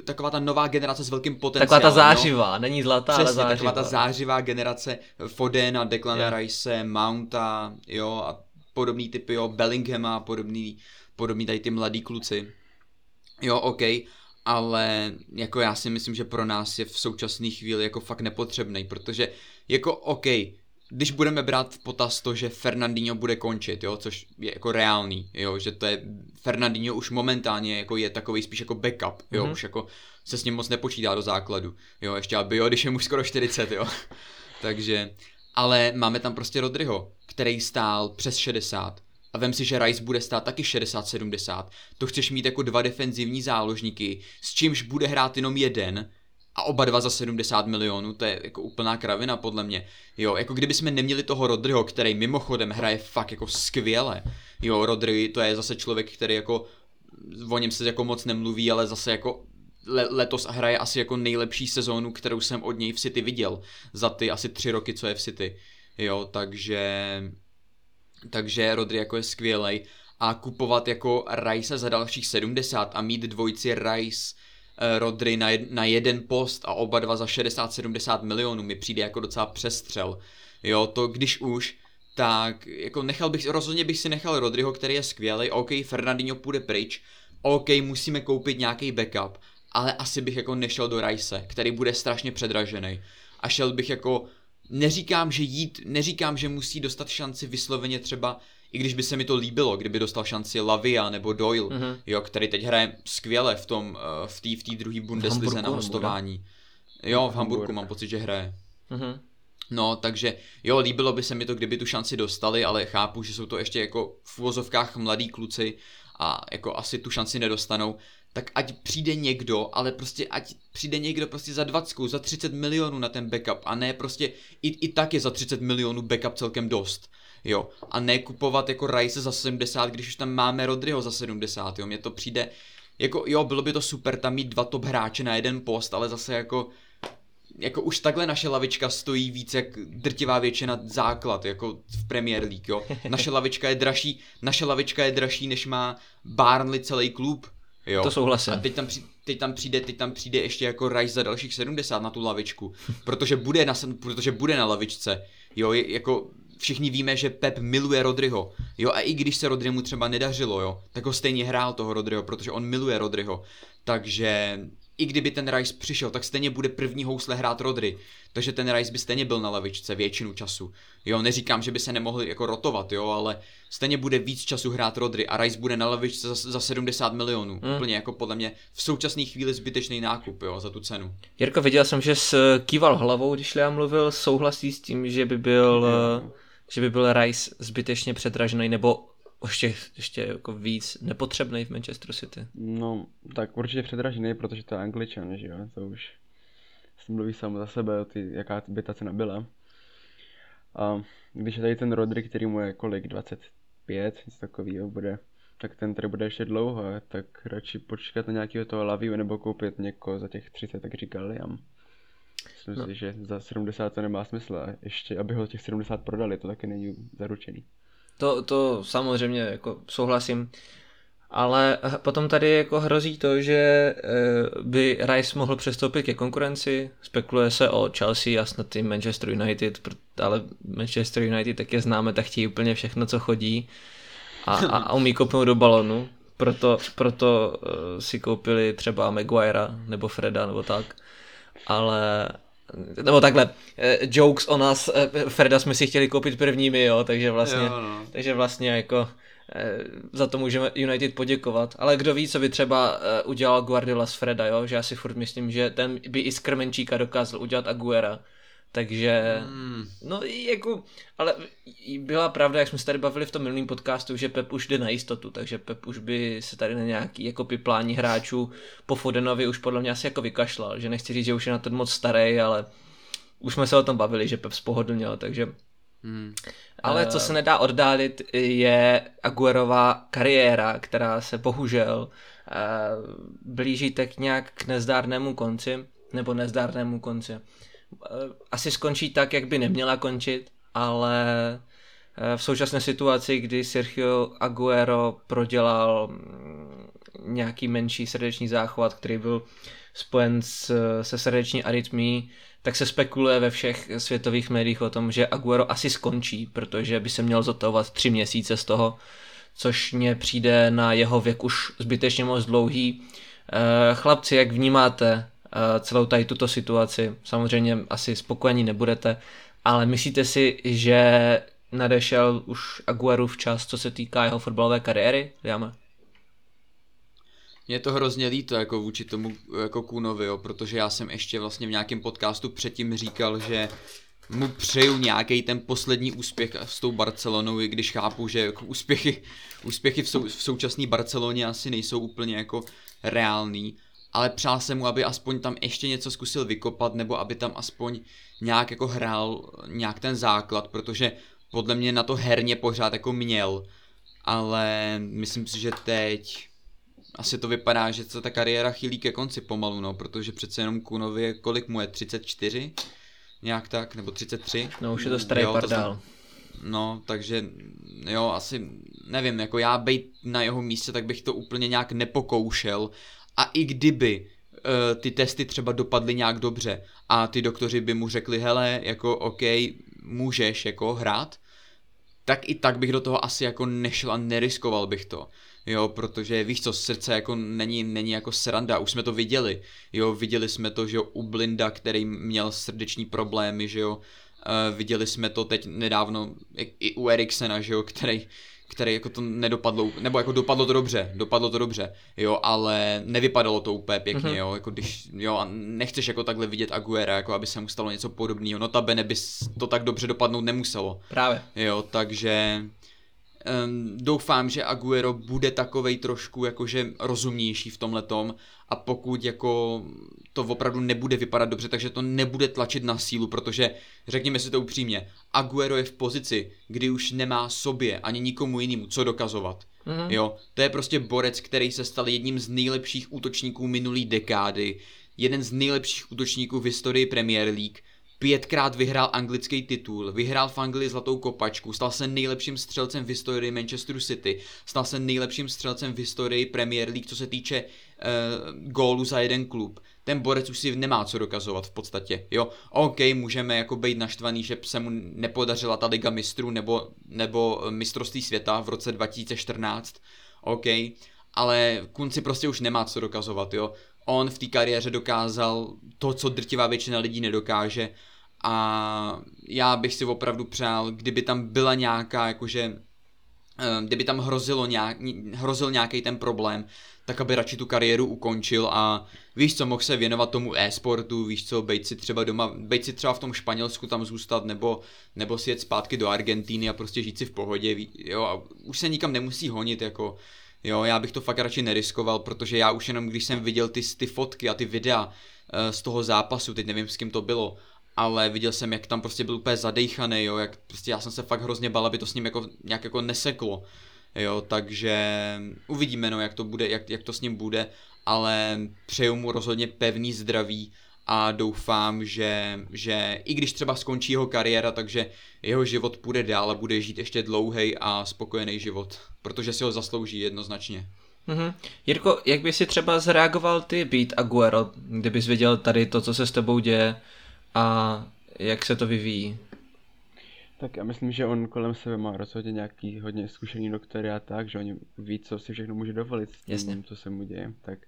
taková ta nová generace s velkým potenciálem. Taková ta jo. zářivá, není zlatá, ale Přesně, zářivá. taková ta zářivá generace Fodena, Declana Jo. Rice, Mounta, jo, a podobný typy, jo, Bellinghama, podobný, podobný tady ty mladí kluci. Jo, OK, ale jako já si myslím, že pro nás je v současné chvíli jako fakt nepotřebný, protože jako OK, když budeme brát v potaz to, že Fernandinho bude končit, jo, což je jako reálný, jo, že to je, Fernandinho už momentálně jako je takový spíš jako backup, jo, Mhm. mm-hmm. už jako se s ním moc nepočítá do základu, jo, ještě aby jo, když je mu skoro 40, jo, takže, ale máme tam prostě Rodryho, který stál přes 60 a vem si, že Rice bude stát taky 60-70, to chceš mít jako dva defenzivní záložníky, s čímž bude hrát jenom jeden a oba dva za 70 milionů, to je jako úplná kravina podle mě. Jo, jako kdyby jsme neměli toho Rodryho, který mimochodem hraje fakt jako skvěle. Jo, Rodry to je zase člověk, který jako o něm se jako moc nemluví, ale zase jako le- letos hraje asi jako nejlepší sezónu, kterou jsem od něj v City viděl za ty asi tři roky, co je v City. Jo, takže takže Rodry jako je skvělej a kupovat jako Rice za dalších 70 a mít dvojici Rice Rodry na, jed, na jeden post a oba dva za 60-70 milionů mi přijde jako docela přestřel. Jo, to když už, tak jako nechal bych, rozhodně bych si nechal Rodryho, který je skvělý, OK, Fernandinho půjde pryč, OK, musíme koupit nějaký backup, ale asi bych jako nešel do Rice, který bude strašně předražený. A šel bych jako, neříkám, že jít, neříkám, že musí dostat šanci vysloveně třeba, i když by se mi to líbilo, kdyby dostal šanci Lavia nebo Doyle, Mhm. mm-hmm. jo, který teď hraje skvěle v tom, eh, v té v té druhé Bundeslize na hostování. Jo, v Hamburgu Hamburg. mám pocit, že hraje. Mhm. No, takže jo, líbilo by se mi to, kdyby tu šanci dostali, ale chápu, že jsou to ještě jako v uvozovkách mladí kluci a jako asi tu šanci nedostanou. Tak ať přijde někdo, ale prostě ať přijde někdo prostě za 20, za 30 milionů na ten backup a ne prostě, i, i tak je za 30 milionů backup celkem dost. Jo, a ne kupovat jako Rice za 70, když už tam máme Rodryho za 70, jo, mně to přijde, jako jo, bylo by to super tam mít dva top hráče na jeden post, ale zase jako jako už takhle naše lavička stojí víc jak drtivá většina základ, jako v Premier League, jo. Naše lavička je dražší, naše lavička je dražší, než má Barnley celý klub, jo. To souhlasím. A teď tam, při, teď tam přijde, teď tam přijde ještě jako Rice za dalších 70 na tu lavičku, protože bude na, protože bude na lavičce, jo, je, jako všichni víme, že Pep miluje Rodryho, jo, a i když se Rodrymu třeba nedařilo, jo, tak ho stejně hrál toho Rodryho, protože on miluje Rodryho, takže i kdyby ten Rice přišel, tak stejně bude první housle hrát Rodry, takže ten Rice by stejně byl na lavičce většinu času. Jo, neříkám, že by se nemohli jako rotovat, jo, ale stejně bude víc času hrát Rodry a Rice bude na lavičce za, za 70 milionů. Hmm. Úplně jako podle mě v současné chvíli zbytečný nákup, jo, za tu cenu. Jirko, viděl jsem, že jsi kýval hlavou, když Lea mluvil, souhlasí s tím, že by byl, eh, že by byl Rice zbytečně předražený, nebo ještě, ještě jako víc nepotřebný v Manchester City. No, tak určitě předražený, protože to je angličan, že jo, to už se mluví samo za sebe, ty, jaká by ta cena byla. A když je tady ten Rodry, který mu je kolik, 25, něco takového bude, tak ten tady bude ještě dlouho, tak radši počkat na nějakého toho Laviu nebo koupit někoho za těch 30, tak říkal Liam. Myslím no. si, že za 70 to nemá smysl a ještě, aby ho těch 70 prodali, to taky není zaručený. To, to samozřejmě jako souhlasím, ale potom tady jako hrozí to, že eh, by Rice mohl přestoupit ke konkurenci, spekuluje se o Chelsea a snad i Manchester United, ale Manchester United tak je známe, tak chtějí úplně všechno, co chodí. A, a, umí kopnout do balonu, proto, proto uh, si koupili třeba Maguirea nebo Freda nebo tak, ale nebo takhle, eh, jokes o nás, eh, Freda jsme si chtěli koupit prvními, jo, takže vlastně, jo, no. takže vlastně jako eh, za to můžeme United poděkovat, ale kdo ví, co by třeba udělal Guardiola z Freda, jo, že já si furt myslím, že ten by i z Krmenčíka dokázal udělat Aguera, takže, hmm. no jako, ale byla pravda, jak jsme se tady bavili v tom minulém podcastu, že Pep už jde na jistotu, takže Pep už by se tady na nějaký jako piplání hráčů po Fodenovi už podle mě asi jako vykašlal, že nechci říct, že už je na ten moc starý, ale už jsme se o tom bavili, že Pep spohodlnil, takže Hmm. Ale co se nedá oddálit, je Aguerová kariéra, která se bohužel uh, blíží tak nějak k nezdárnému konci, nebo nezdárnému konci. Eh, asi skončí tak, jak by neměla končit, ale eh, v současné situaci, kdy Sergio Aguero prodělal mm, nějaký menší srdeční záchvat, který byl spojen s, se srdeční arytmí, tak se spekuluje ve všech světových médiích o tom, že Aguero asi skončí, protože by se měl zotovat tři měsíce z toho, což mně přijde na jeho věk už zbytečně moc dlouhý. Eh, chlapci, jak vnímáte celou tady tuto situaci. Samozřejmě asi spokojení nebudete, ale myslíte si, že nadešel už Aguero včas, co se týká jeho fotbalové kariéry? Jáme? Mě to hrozně líto jako vůči tomu jako Kunovi, jo, protože já jsem ještě vlastně v nějakém podcastu předtím říkal, že mu přeju nějaký ten poslední úspěch s tou Barcelonou, i když chápu, že jako úspěchy, úspěchy v, sou, v současné Barceloně asi nejsou úplně jako reální, ale přál jsem mu, aby aspoň tam ještě něco zkusil vykopat, nebo aby tam aspoň nějak jako hrál nějak ten základ, protože podle mě na to herně pořád jako měl, ale myslím si, že teď asi to vypadá, že se ta kariéra chýlí ke konci pomalu, no, protože přece jenom Kunovi je, kolik mu je, 34? Nějak tak, nebo 33? No už je to starý jo, pardál. No, takže jo, asi nevím, jako já být na jeho místě, tak bych to úplně nějak nepokoušel a i kdyby uh, ty testy třeba dopadly nějak dobře a ty doktoři by mu řekli, hele, jako OK, můžeš jako hrát, tak i tak bych do toho asi jako nešel a neriskoval bych to. Jo, protože víš co, srdce jako není, není jako sranda, už jsme to viděli. Jo, viděli jsme to, že jo, u Blinda, který měl srdeční problémy, že jo, uh, viděli jsme to teď nedávno i, i u Eriksena, že jo, který který jako to nedopadlo, nebo jako dopadlo to dobře, dopadlo to dobře, jo, ale nevypadalo to úplně pěkně, mm-hmm. jo, jako když, jo, a nechceš jako takhle vidět Aguera, jako aby se mu stalo něco podobného, notabene by to tak dobře dopadnout nemuselo. Právě. Jo, takže um, doufám, že Aguero bude takovej trošku jakože rozumnější v tomhle tom a pokud jako to opravdu nebude vypadat dobře, takže to nebude tlačit na sílu, protože řekněme si to upřímně, Aguero je v pozici, kdy už nemá sobě ani nikomu jinému co dokazovat. Mm-hmm. Jo, to je prostě borec, který se stal jedním z nejlepších útočníků minulý dekády, jeden z nejlepších útočníků v historii Premier League, pětkrát vyhrál anglický titul, vyhrál v Anglii zlatou kopačku, stal se nejlepším střelcem v historii Manchesteru City, stal se nejlepším střelcem v historii Premier League, co se týče uh, gólu za jeden klub. Ten borec už si nemá co dokazovat v podstatě, jo. OK, můžeme jako být naštvaný, že se mu nepodařila ta Liga mistrů nebo, nebo mistrovství světa v roce 2014, OK, ale Kunci prostě už nemá co dokazovat, jo on v té kariéře dokázal to, co drtivá většina lidí nedokáže. A já bych si opravdu přál, kdyby tam byla nějaká, jakože, eh, kdyby tam hrozilo nějak, hrozil nějaký ten problém, tak aby radši tu kariéru ukončil a víš co, mohl se věnovat tomu e-sportu, víš co, bejt si třeba doma, bejt si třeba v tom Španělsku tam zůstat, nebo, nebo si jet zpátky do Argentíny a prostě žít si v pohodě, jo, a už se nikam nemusí honit, jako, Jo, já bych to fakt radši neriskoval, protože já už jenom když jsem viděl ty, ty fotky a ty videa uh, z toho zápasu, teď nevím s kým to bylo, ale viděl jsem, jak tam prostě byl úplně zadejchaný, jo, jak prostě já jsem se fakt hrozně bal, aby to s ním jako nějak jako neseklo, jo, takže uvidíme, no, jak to bude, jak, jak to s ním bude, ale přeju mu rozhodně pevný zdraví a doufám, že, že i když třeba skončí jeho kariéra, takže jeho život půjde dál a bude žít ještě dlouhý a spokojený život, protože si ho zaslouží jednoznačně. Mm-hmm. Jirko, jak by si třeba zareagoval ty být Aguero, kdybys viděl tady to, co se s tebou děje a jak se to vyvíjí? Tak já myslím, že on kolem sebe má rozhodně nějaký hodně zkušený doktory a tak, že oni ví, co si všechno může dovolit s tím, Jasně. co se mu děje. Tak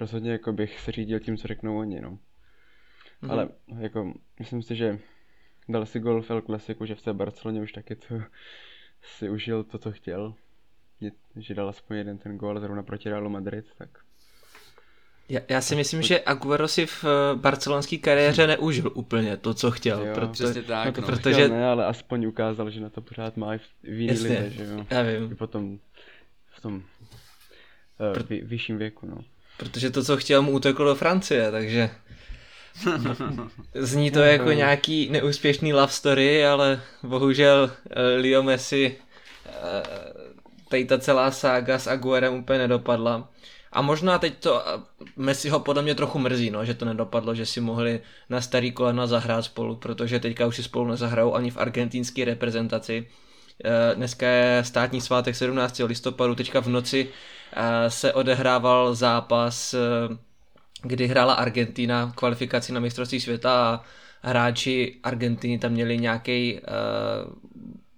rozhodně jako bych se řídil tím, co řeknou oni, no. Mm-hmm. Ale jako, myslím si, že dal si gol v El Clasico, že v té Barceloně už taky to si užil to, co chtěl. Je, že dal aspoň jeden ten gol zrovna proti Realu Madrid, tak Já, já si myslím, že Aguero si v eh, barcelonské kariéře neužil úplně to, co chtěl. Jo, proto, Přesně tak, no to no. protože- protože... ne, ale aspoň ukázal, že na to pořád má i v, v jiný lidé, že jo. já I vím, potom v tom uh, vy, vyšším věku, no. protože to, co chtěl, mu uteklo do Francie, takže zní to jako nějaký neúspěšný love story, ale bohužel eh, Leo Messi eh, tady ta celá sága s Aguerem úplně nedopadla. A možná teď to eh, Messi ho podle mě trochu mrzí, no, že to nedopadlo, že si mohli na starý kolena zahrát spolu, protože teďka už si spolu nezahrajou ani v argentinské reprezentaci. Dneska je státní svátek 17. listopadu, teďka v noci se odehrával zápas, kdy hrála Argentina kvalifikaci na mistrovství světa a hráči Argentiny tam měli nějaký uh,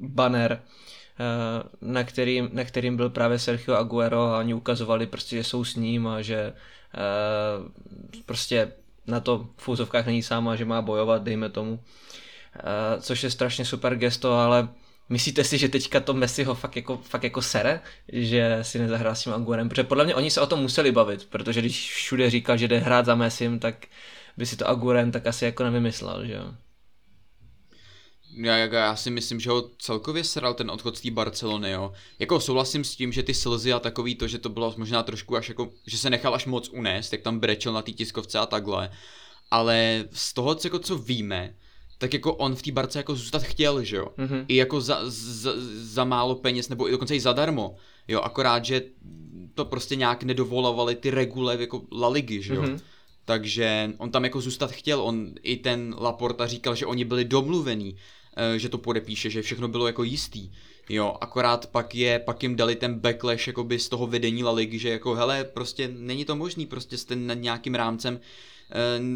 banner, uh, na, kterým, na kterým byl právě Sergio Aguero a oni ukazovali prostě, že jsou s ním a že uh, prostě na to v fúzovkách není sám a že má bojovat, dejme tomu. Uh, což je strašně super gesto, ale myslíte si, že teďka to Messi ho fakt jako, fakt jako sere, že si nezahrá s tím Aguerem? Protože podle mě oni se o tom museli bavit, protože když všude říkal, že jde hrát za Messim, tak by si to Agueren tak asi jako nevymyslel, že jo? Já, já, já si myslím, že ho celkově sral ten odchod z té Barcelony, jo. Jako souhlasím s tím, že ty slzy a takový to, že to bylo možná trošku až jako, že se nechal až moc unést, jak tam brečel na té tiskovce a takhle. Ale z toho, co, jako, co víme, tak jako on v té barce jako zůstat chtěl, že jo. Mhm. I jako za, za, za málo peněz, nebo i dokonce i zadarmo. Jo, akorát, že to prostě nějak nedovolovali ty regule jako La Ligy, že jo. Mhm. Takže on tam jako zůstat chtěl, on i ten Laporta říkal, že oni byli domluvený, eh, že to podepíše, že všechno bylo jako jistý. Jo, akorát pak je, pak jim dali ten backlash jakoby z toho vedení La Ligy, že jako hele, prostě není to možný, prostě jste nad nějakým rámcem,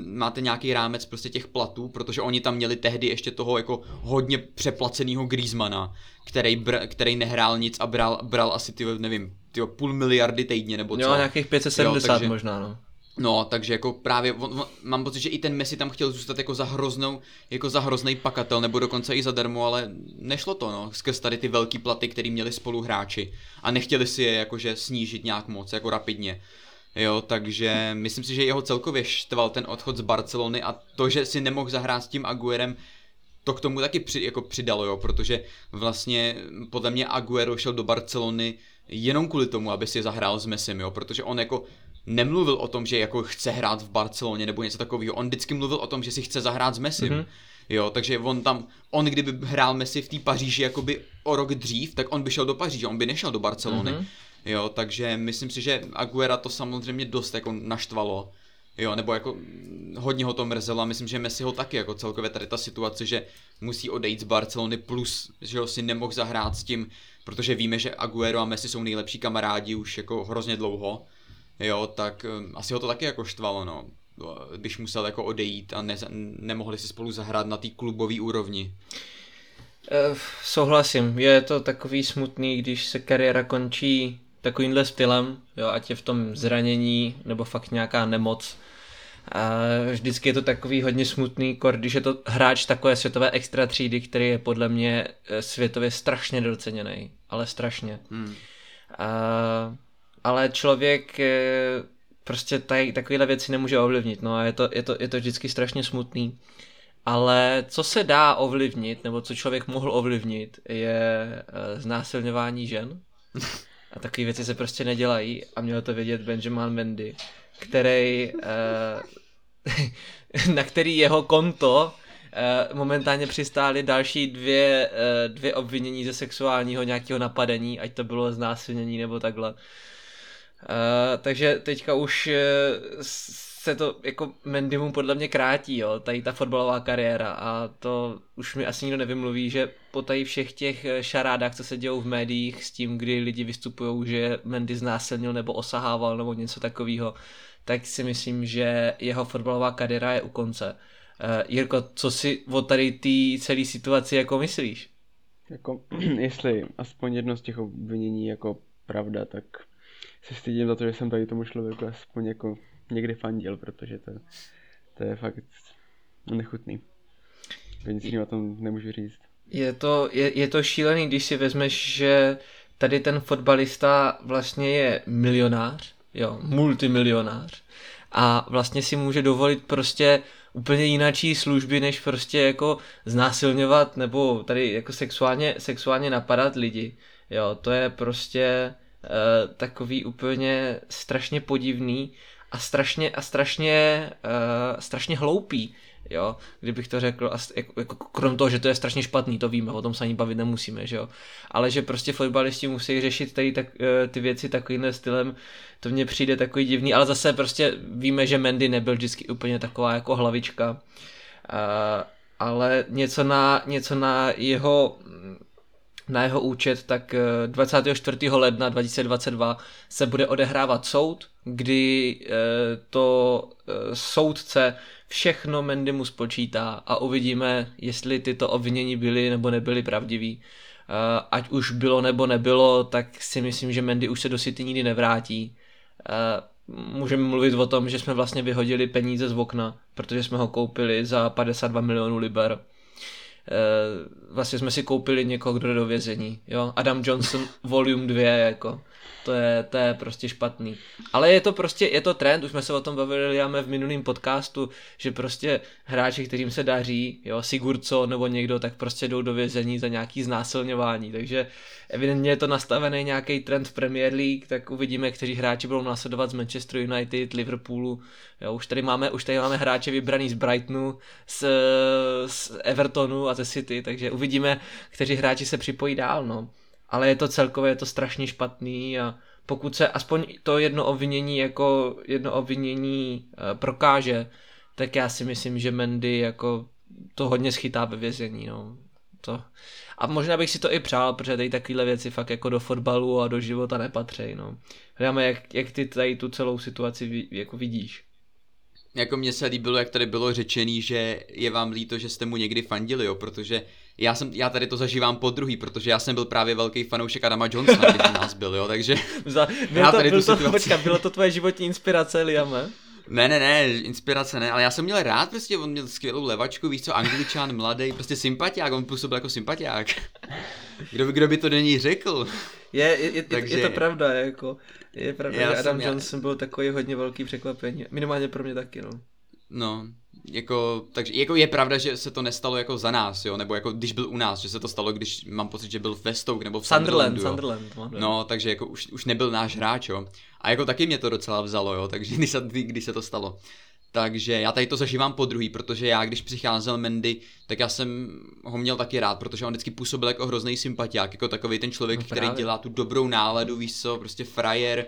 máte nějaký rámec prostě těch platů, protože oni tam měli tehdy ještě toho jako hodně přeplaceného Griezmana, který, br- který nehrál nic a bral, bral asi ty, nevím, ty půl miliardy týdně nebo co. Jo, nějakých 570 Jo, takže- možná, no. No, takže jako právě, on, on, mám pocit, že i ten Messi tam chtěl zůstat jako za hroznou, jako za hrozný pakatel, nebo dokonce i zadarmo, ale nešlo to, no, skrz tady ty velký platy, který měli spoluhráči a nechtěli si je jakože snížit nějak moc, jako rapidně. Jo, takže myslím si, že jeho celkově štval ten odchod z Barcelony a to, že si nemohl zahrát s tím Aguerem, to k tomu taky při, jako přidalo, jo, protože vlastně podle mě Aguero šel do Barcelony jenom kvůli tomu, aby si zahrál s Messim, jo, protože on jako nemluvil o tom, že jako chce hrát v Barceloně nebo něco takového, on vždycky mluvil o tom, že si chce zahrát s Messim. Mhm. Mm-hmm. Jo, takže on tam, on kdyby hrál Messi v té Paříži jakoby o rok dřív, tak on by šel do Paříže, on by nešel do Barcelony. Mhm. Mm-hmm. Jo, takže myslím si, že Aguera to samozřejmě dost jako naštvalo. Jo, nebo jako hodně ho to mrzelo a myslím, že Messi ho taky jako celkově tady ta situace, že musí odejít z Barcelony plus, že ho si nemohl zahrát s tím, protože víme, že Aguero a Messi jsou nejlepší kamarádi už jako hrozně dlouho. Jo, tak um, asi ho to taky jako štvalo, no. Když musel jako odejít a ne, nemohli si spolu zahrát na té klubové úrovni. Eh, Souhlasím, je to takový smutný, když se kariéra končí takovýmhle stylem, jo, ať je v tom zranění nebo fakt nějaká nemoc. A vždycky je to takový hodně smutný, kor, když je to hráč takové světové extra třídy, který je podle mě eh, světově strašně doceněný, ale strašně. Hmm. A, ale člověk eh, prostě tady, takovéhle věci nemůže ovlivnit, no a je to, je, to, je to vždycky strašně smutný. Ale co se dá ovlivnit, nebo co člověk mohl ovlivnit, je eh, znásilňování žen. A takové věci se prostě nedělají a měl to vědět Benjamin Mendy, který, eh, na který jeho konto momentálně přistály další dvě, uh, dvě obvinění ze sexuálního nějakého napadení, ať to bylo znásilnění nebo takhle. Takže teďka už se to jako Mendymu podle mě krátí, jo, tady ta fotbalová kariéra a to už mi asi nikdo nevymluví, že po tady všech těch šarádách, co se dějou v médiích s tím, kdy lidi vystupují, že Mendy znásilnil nebo osahával nebo něco takového, tak si myslím, že jeho fotbalová kariéra je u konce. Uh, Jirko, co si o tady té celé situaci jako myslíš? Jako, jestli aspoň jedno z těch obvinění jako pravda, tak se stydím za to, že jsem tady tomu člověku aspoň jako někdy fandil, protože to, to je fakt nechutný. Nic na tom nemůžu říct. Je to, je, je to šílený, když si vezmeš, že tady ten fotbalista vlastně je milionář, jo, multimilionář a vlastně si může dovolit prostě úplně jináčí služby, než prostě jako znásilňovat nebo tady jako sexuálně, sexuálně napadat lidi. Jo, to je prostě uh, takový úplně strašně podivný a strašně, a strašně, uh, strašně hloupý, jo, kdybych to řekl, a jako, jako, krom toho, že to je strašně špatný, to víme, o tom se ani bavit nemusíme, že jo, ale že prostě fotbalisti musí řešit tady tak, uh, ty věci takovým stylem, to mně přijde takový divný, ale zase prostě víme, že Mendy nebyl vždycky úplně taková jako hlavička, uh, ale něco na, něco na jeho na jeho účet, tak 24. ledna 2022 se bude odehrávat soud, kdy to soudce všechno Mendy spočítá a uvidíme, jestli tyto obvinění byly nebo nebyly pravdivý. Uh, ať už bylo nebo nebylo, tak si myslím, že Mendy už se do City nikdy nevrátí. Můžeme mluvit o tom, že jsme vlastně vyhodili peníze z okna, protože jsme ho koupili za 52 milionů liber. Uh, vlastně jsme si koupili někoho, kdo jde do vězení. Jo? Adam Johnson Volume 2, jako to je, to je prostě špatný. Ale je to prostě, je to trend, už jsme se o tom bavili Liame v minulém podcastu, že prostě hráči, kterým se daří, jo, Sigurco nebo někdo, tak prostě jdou do vězení za nějaký znásilňování, takže evidentně je to nastavený nějaký trend v Premier League, tak uvidíme, kteří hráči budou následovat z Manchester United, Liverpoolu, jo, už tady máme, už tady máme hráče vybraný z Brightonu, z, z Evertonu a ze City, takže uvidíme, kteří hráči se připojí dál, no ale je to celkově je to strašně špatný a pokud se aspoň to jedno obvinění jako jedno obvinění e, prokáže, tak já si myslím, že Mendy jako to hodně schytá ve vězení, no. To. A možná bych si to i přál, protože tady takovéhle věci fakt jako do fotbalu a do života nepatří, no. Hledáme, jak, jak ty tady tu celou situaci jako vidíš. Jako mně se líbilo, jak tady bylo řečený, že je vám líto, že jste mu někdy fandili, jo, protože já, jsem, já tady to zažívám po druhý, protože já jsem byl právě velký fanoušek Adama Johnsona, když nás byl, jo, takže... Za, já to, tady byl tu to, situaci... počka, bylo to tvoje životní inspirace, Liame? Ne, ne, ne, inspirace ne, ale já jsem měl rád, prostě on měl skvělou levačku, víš co, angličan, mladý, prostě sympatiák, on působil jako sympatiák. Kdo by, kdo by to není řekl? Je, je, je, Takže... je to pravda, jako, je pravda, já že Adam jsem, Johnson já... byl takový hodně velký překvapení, minimálně pro mě taky, no. No, jako, takže jako je pravda, že se to nestalo jako za nás, jo, nebo jako když byl u nás, že se to stalo, když mám pocit, že byl v Stoke nebo v Sunderland, Sunderland, Sunderland No, takže jako už, už nebyl náš hráč, jo. A jako taky mě to docela vzalo, jo, takže když se, když se to stalo. Takže já tady to zažívám po druhý, protože já, když přicházel Mendy, tak já jsem ho měl taky rád, protože on vždycky působil jako hrozný sympatiák, jako takový ten člověk, no, který dělá tu dobrou náladu, víš co, prostě frajer,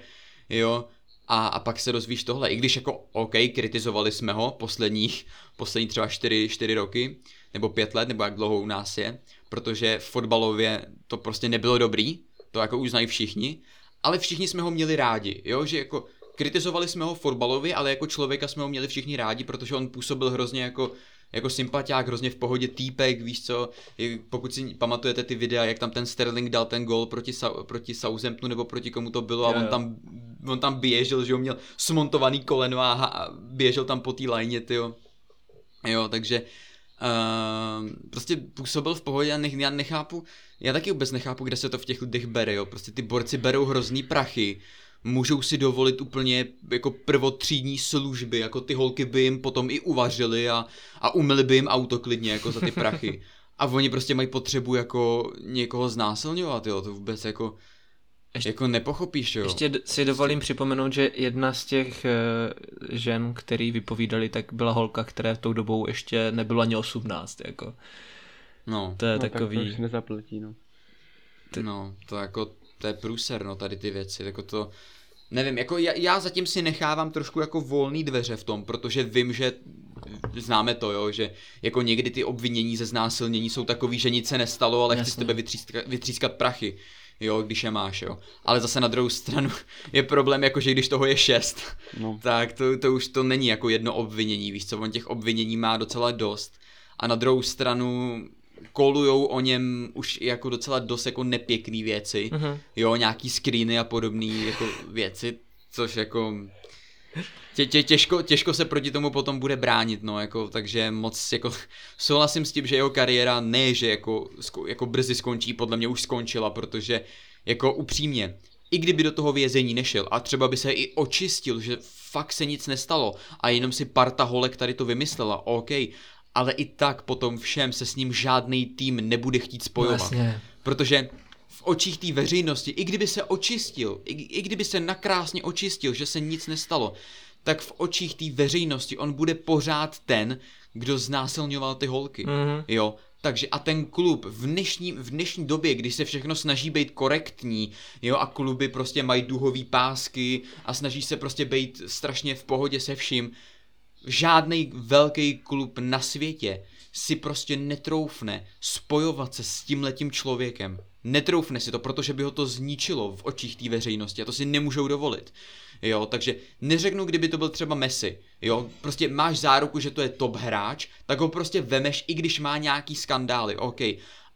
jo, a, a pak se dozvíš tohle, i když jako OK, kritizovali jsme ho posledních, poslední třeba 4, 4 roky, nebo 5 let, nebo jak dlouho u nás je, protože fotbalově to prostě nebylo dobrý, to jako uznají všichni, ale všichni jsme ho měli rádi, jo, že jako kritizovali jsme ho fotbalově, ale jako člověka jsme ho měli všichni rádi, protože on působil hrozně jako jako sympatiák, hrozně v pohodě týpek, víš co, pokud si pamatujete ty videa, jak tam ten Sterling dal ten gol proti, proti Southamptonu nebo proti komu to bylo a on tam, on tam běžel, že on měl smontovaný koleno a, a běžel tam po té lajně, tyjo. Jo, takže uh, prostě působil v pohodě a nech, já nechápu, já taky vůbec nechápu, kde se to v těch lidech bere, jo, prostě ty borci berou hrozný prachy, můžou si dovolit úplně jako prvotřídní služby, jako ty holky by jim potom i uvařily a, a umyli by jim auto klidně jako za ty prachy. A oni prostě mají potřebu jako někoho znásilňovat, jo, to vůbec jako, Ještě, jako nepochopíš, jo. Ještě si dovolím připomenout, že jedna z těch uh, žen, který vypovídali, tak byla holka, která v tou dobou ještě nebyla ani 18, jako. No. To je no, takový... Tak to už nezapletí, no. Ty... No, to jako, to je průser, no, tady ty věci, jako to, nevím, jako já, já zatím si nechávám trošku jako volný dveře v tom, protože vím, že známe to, jo, že jako někdy ty obvinění ze znásilnění jsou takový, že nic se nestalo, ale Jasně. chci z tebe vytřískat, vytřískat prachy jo, když je máš, jo. Ale zase na druhou stranu je problém, jako že když toho je šest, no. tak to, to už to není jako jedno obvinění, víš co, on těch obvinění má docela dost. A na druhou stranu kolujou o něm už jako docela dost jako nepěkný věci, uh-huh. jo, nějaký screeny a podobné jako věci, což jako tě, tě, těžko, těžko se proti tomu potom bude bránit, no, jako, takže moc, jako, souhlasím s tím, že jeho kariéra ne, že jako, jako brzy skončí, podle mě už skončila, protože, jako upřímně, i kdyby do toho vězení nešel a třeba by se i očistil, že fakt se nic nestalo a jenom si parta holek tady to vymyslela, OK, ale i tak potom všem se s ním žádný tým nebude chtít spojovat. Vlastně. Protože očích té veřejnosti, i kdyby se očistil, i, i kdyby se nakrásně očistil, že se nic nestalo, tak v očích té veřejnosti on bude pořád ten, kdo znásilňoval ty holky. Mm-hmm. Jo, takže a ten klub v dnešní, v dnešní době, když se všechno snaží být korektní, jo, a kluby prostě mají duhový pásky a snaží se prostě být strašně v pohodě se vším, žádný velký klub na světě si prostě netroufne spojovat se s tímhletím člověkem. Netroufne si to, protože by ho to zničilo v očích té veřejnosti a to si nemůžou dovolit. Jo, takže neřeknu, kdyby to byl třeba Messi, jo, prostě máš záruku, že to je top hráč, tak ho prostě vemeš, i když má nějaký skandály, OK,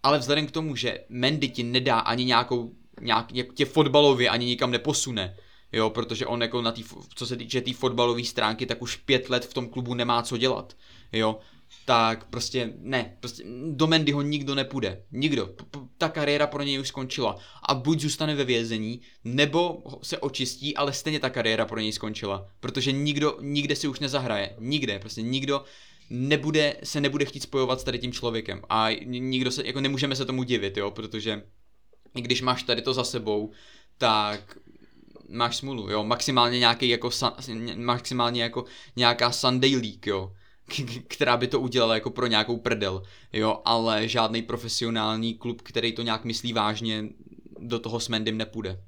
ale vzhledem k tomu, že Mendy ti nedá ani nějakou, nějak, tě fotbalově ani nikam neposune, jo, protože on jako na tý, co se týče té tý fotbalové stránky, tak už pět let v tom klubu nemá co dělat, jo, tak prostě ne, prostě do Mendyho nikdo nepůjde. Nikdo. Ta kariéra pro něj už skončila. A buď zůstane ve vězení, nebo se očistí, ale stejně ta kariéra pro něj skončila. Protože nikdo, nikde si už nezahraje. Nikde. Prostě nikdo nebude, se nebude chtít spojovat s tady tím člověkem. A nikdo se, jako nemůžeme se tomu divit, jo, protože i když máš tady to za sebou, tak máš smůlu, jo, maximálně nějaký jako, maximálně jako nějaká Sunday League, jo, která by to udělala jako pro nějakou prdel, jo, ale žádný profesionální klub, který to nějak myslí vážně, do toho s Mendym nepůjde.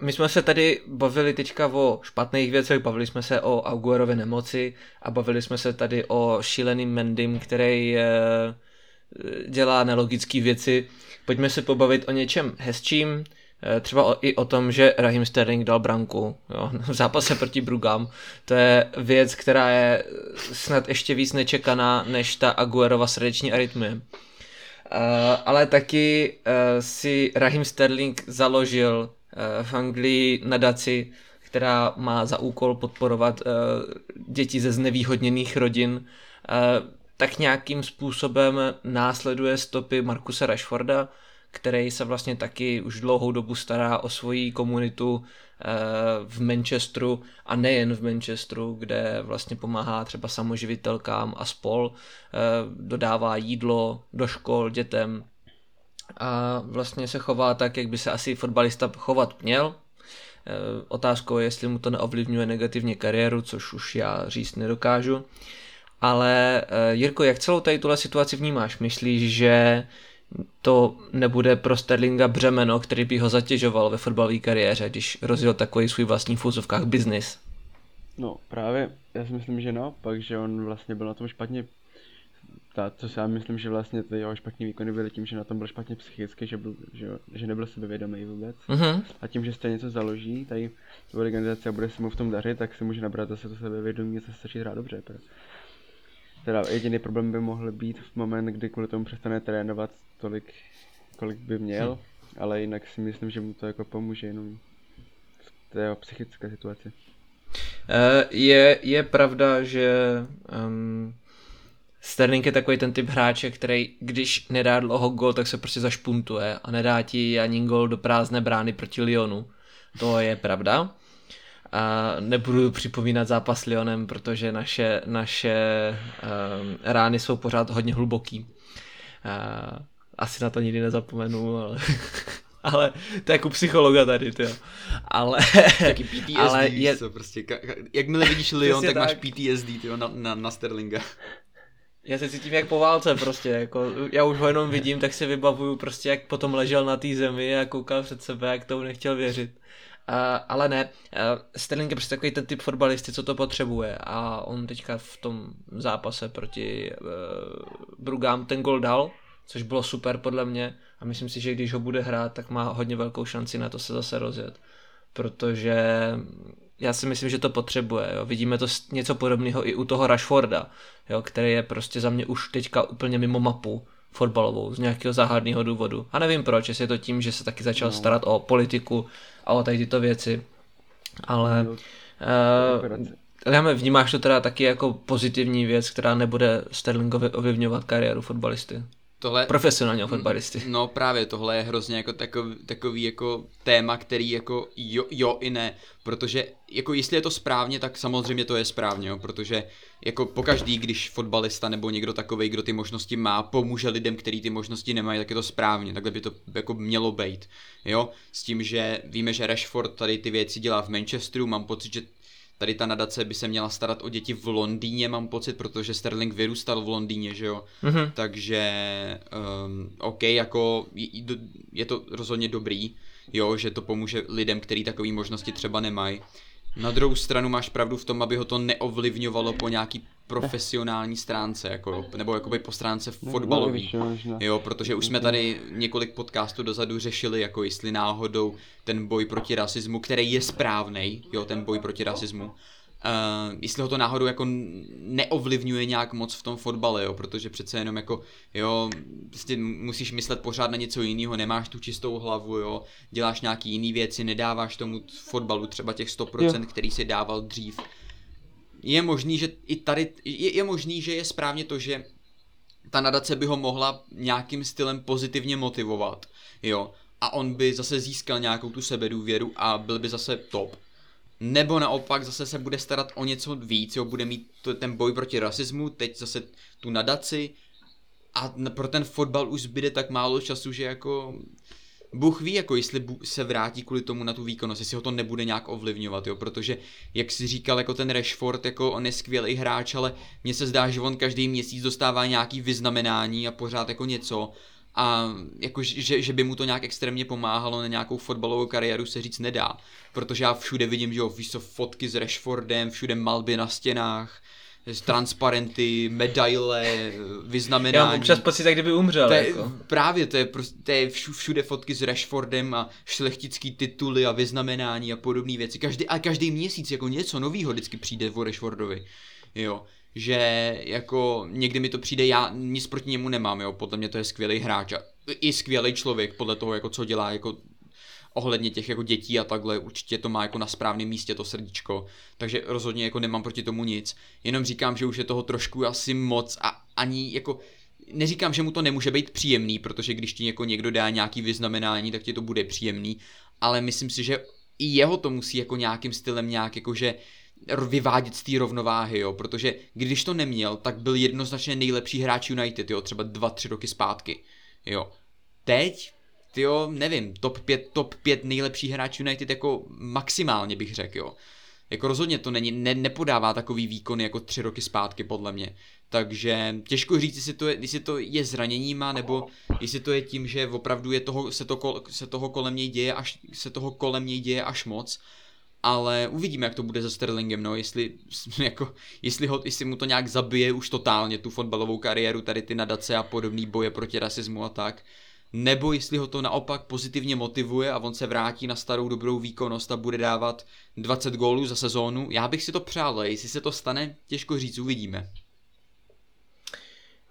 My jsme se tady bavili teďka o špatných věcech, bavili jsme se o Aguerově nemoci a bavili jsme se tady o šíleným Mendym, který eh, dělá nelogické věci. Pojďme se pobavit o něčem hezčím, třeba o, i o tom, že Raheem Sterling dal branku jo, v zápase proti Brugam. To je věc, která je snad ještě víc nečekaná než ta Aguerova srdeční arytmie. Uh, ale taky si Raheem Sterling založil v Anglii nadaci, která má za úkol podporovat děti ze znevýhodněných rodin. Tak nějakým způsobem následuje stopy Markusa Rashforda, který se vlastně taky už dlouhou dobu stará o svoji komunitu eh, v Manchesteru a nejen v Manchesteru, kde vlastně pomáhá třeba samoživitelkám a spol, eh, dodává jídlo do škol dětem a vlastně se chová tak, jak by se asi fotbalista chovat měl. Eh, otázkou je, jestli mu to neovlivňuje negativně kariéru, což už já říct nedokážu. Ale Jirko, jak celou tady tuhle situaci vnímáš? Myslíš, že to nebude pro Sterlinga břemeno, který by ho zatěžoval ve fotbalové kariéře, když rozjel takový svůj vlastní v biznis. biznis. No právě, já si myslím, že naopak, že on vlastně byl na tom špatně ta, co si já myslím, že vlastně ty jeho špatný výkony byly tím, že na tom byl špatně psychicky, že, byl, že, že nebyl sebevědomý vůbec. Uh-huh. A tím, že stejně něco založí, tady organizace a bude se mu v tom dařit, tak si může nabrat zase to sebevědomí a zase začít hrát dobře. Teda jediný problém by mohl být v moment, kdy kvůli tomu přestane trénovat tolik, kolik by měl, hm. ale jinak si myslím, že mu to jako pomůže jenom v té psychické situaci. Eh, je, je pravda, že um, Sterling je takový ten typ hráče, který když nedá dlouho gol, tak se prostě zašpuntuje a nedá ti ani gol do prázdné brány proti Lyonu. To je pravda. A nebudu připomínat zápas s Lyonem, protože naše, naše um, rány jsou pořád hodně hluboký. Uh, asi na to nikdy nezapomenu, ale... ale to je jako psychologa tady, ty Ale, Taky PTSD, ale je... co, prostě, jakmile vidíš Lyon, tak, tak, máš PTSD, tyjo, na, na, na Sterlinga. Já se cítím jak po válce prostě, jako já už ho jenom vidím, tak si vybavuju prostě, jak potom ležel na té zemi a koukal před sebe, jak tomu nechtěl věřit. Uh, ale ne, uh, Sterling je prostě takový ten typ fotbalisty, co to potřebuje a on teďka v tom zápase proti uh, Brugám ten gol dal, což bylo super podle mě a myslím si, že když ho bude hrát, tak má hodně velkou šanci na to se zase rozjet, protože já si myslím, že to potřebuje. Jo. Vidíme to něco podobného i u toho Rashforda, jo, který je prostě za mě už teďka úplně mimo mapu fotbalovou z nějakého záhadného důvodu. A nevím proč, jestli je to tím, že se taky začal no. starat o politiku a o tady tyto věci. Ale no, uh, vnímáš to teda taky jako pozitivní věc, která nebude Sterlingovi ovlivňovat kariéru fotbalisty? Tohle, profesionálního fotbalisty. No právě, tohle je hrozně jako takový, takový jako téma, který jako jo, jo i ne, protože jako jestli je to správně, tak samozřejmě to je správně, jo, protože jako pokaždý, když fotbalista nebo někdo takový, kdo ty možnosti má, pomůže lidem, kteří ty možnosti nemají, tak je to správně, takhle by to jako mělo být, jo, s tím, že víme, že Rashford tady ty věci dělá v Manchesteru, mám pocit, že tady ta nadace by se měla starat o děti v Londýně, mám pocit, protože Sterling vyrůstal v Londýně, že jo. Mm-hmm. Takže, um, OK, jako je to rozhodně dobrý, jo, že to pomůže lidem, kteří takové možnosti třeba nemají. Na druhou stranu máš pravdu v tom, aby ho to neovlivňovalo po nějaký profesionální stránce, jako, nebo jakoby po stránce fotbalový. Jo, protože už jsme tady několik podcastů dozadu řešili, jako jestli náhodou ten boj proti rasismu, který je správný, jo, ten boj proti rasismu, Uh, jestli ho to náhodou jako neovlivňuje nějak moc v tom fotbale, jo, protože přece jenom jako, jo, prostě musíš myslet pořád na něco jiného, nemáš tu čistou hlavu, jo, děláš nějaký jiný věci, nedáváš tomu fotbalu třeba těch 100%, jo. který si dával dřív. Je možný, že i tady, je, je možný, že je správně to, že ta nadace by ho mohla nějakým stylem pozitivně motivovat, jo, a on by zase získal nějakou tu sebedůvěru a byl by zase top. Nebo naopak zase se bude starat o něco víc, jo, bude mít to, ten boj proti rasismu, teď zase tu nadaci a pro ten fotbal už zbyde tak málo času, že jako Bůh ví, jako jestli se vrátí kvůli tomu na tu výkonnost, jestli ho to nebude nějak ovlivňovat, jo, protože, jak si říkal, jako ten Rashford, jako on je skvělý hráč, ale mně se zdá, že on každý měsíc dostává nějaký vyznamenání a pořád jako něco. A jako, že, že by mu to nějak extrémně pomáhalo na nějakou fotbalovou kariéru se říct nedá, protože já všude vidím, že jo, fotky s Rashfordem, všude malby na stěnách, transparenty, medaile, vyznamenání. Já mám občas pocit, jak kdyby umřel. To je, jako. Právě, to je, prostě, to je všude fotky s Rashfordem a šlechtický tituly a vyznamenání a podobné věci. Každý, a každý měsíc jako něco nového vždycky přijde o Rashfordovi. Jo že jako někdy mi to přijde, já nic proti němu nemám, jo, podle mě to je skvělý hráč a i skvělý člověk podle toho, jako co dělá, jako ohledně těch jako dětí a takhle, určitě to má jako na správném místě to srdíčko, takže rozhodně jako nemám proti tomu nic, jenom říkám, že už je toho trošku asi moc a ani jako neříkám, že mu to nemůže být příjemný, protože když ti jako někdo dá nějaký vyznamenání, tak ti to bude příjemný, ale myslím si, že i jeho to musí jako nějakým stylem nějak jakože vyvádět z té rovnováhy, jo, protože když to neměl, tak byl jednoznačně nejlepší hráč United, jo, třeba dva, tři roky zpátky, jo. Teď, jo, nevím, top 5, top 5 nejlepší hráč United jako maximálně bych řekl, jo. Jako rozhodně to není, ne, nepodává takový výkon jako tři roky zpátky, podle mě. Takže těžko říct, jestli to je, jestli to je zraněníma, nebo jestli to je tím, že opravdu je toho, se, to, se toho kolem něj děje až, se toho kolem něj děje až moc ale uvidíme, jak to bude se Sterlingem, no, jestli, jako, jestli, ho, jestli mu to nějak zabije už totálně tu fotbalovou kariéru, tady ty nadace a podobný boje proti rasismu a tak, nebo jestli ho to naopak pozitivně motivuje a on se vrátí na starou dobrou výkonnost a bude dávat 20 gólů za sezónu. Já bych si to přál, ale jestli se to stane, těžko říct, uvidíme.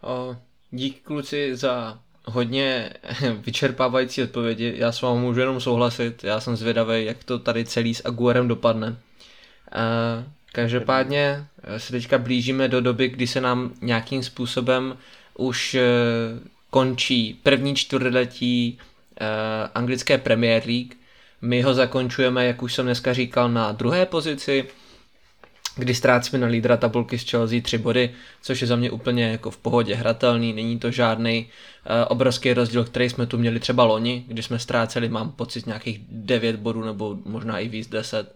O, dík kluci za hodně vyčerpávající odpovědi. Já s vámi můžu jenom souhlasit. Já jsem zvědavý, jak to tady celý s Aguerem dopadne. Každopádně eh, se teďka blížíme do doby, kdy se nám nějakým způsobem už eh, končí první čtvrtletí eh, anglické Premier League. My ho zakončujeme, jak už jsem dneska říkal, na druhé pozici. kdy ztrácíme na lídra tabulky z Chelsea tři body, což je za mě úplně jako v pohodě hratelný, není to žádný uh, obrovský rozdíl, který jsme tu měli třeba loni, kdy jsme ztráceli, mám pocit, nějakých 9 bodů nebo možná i víc 10.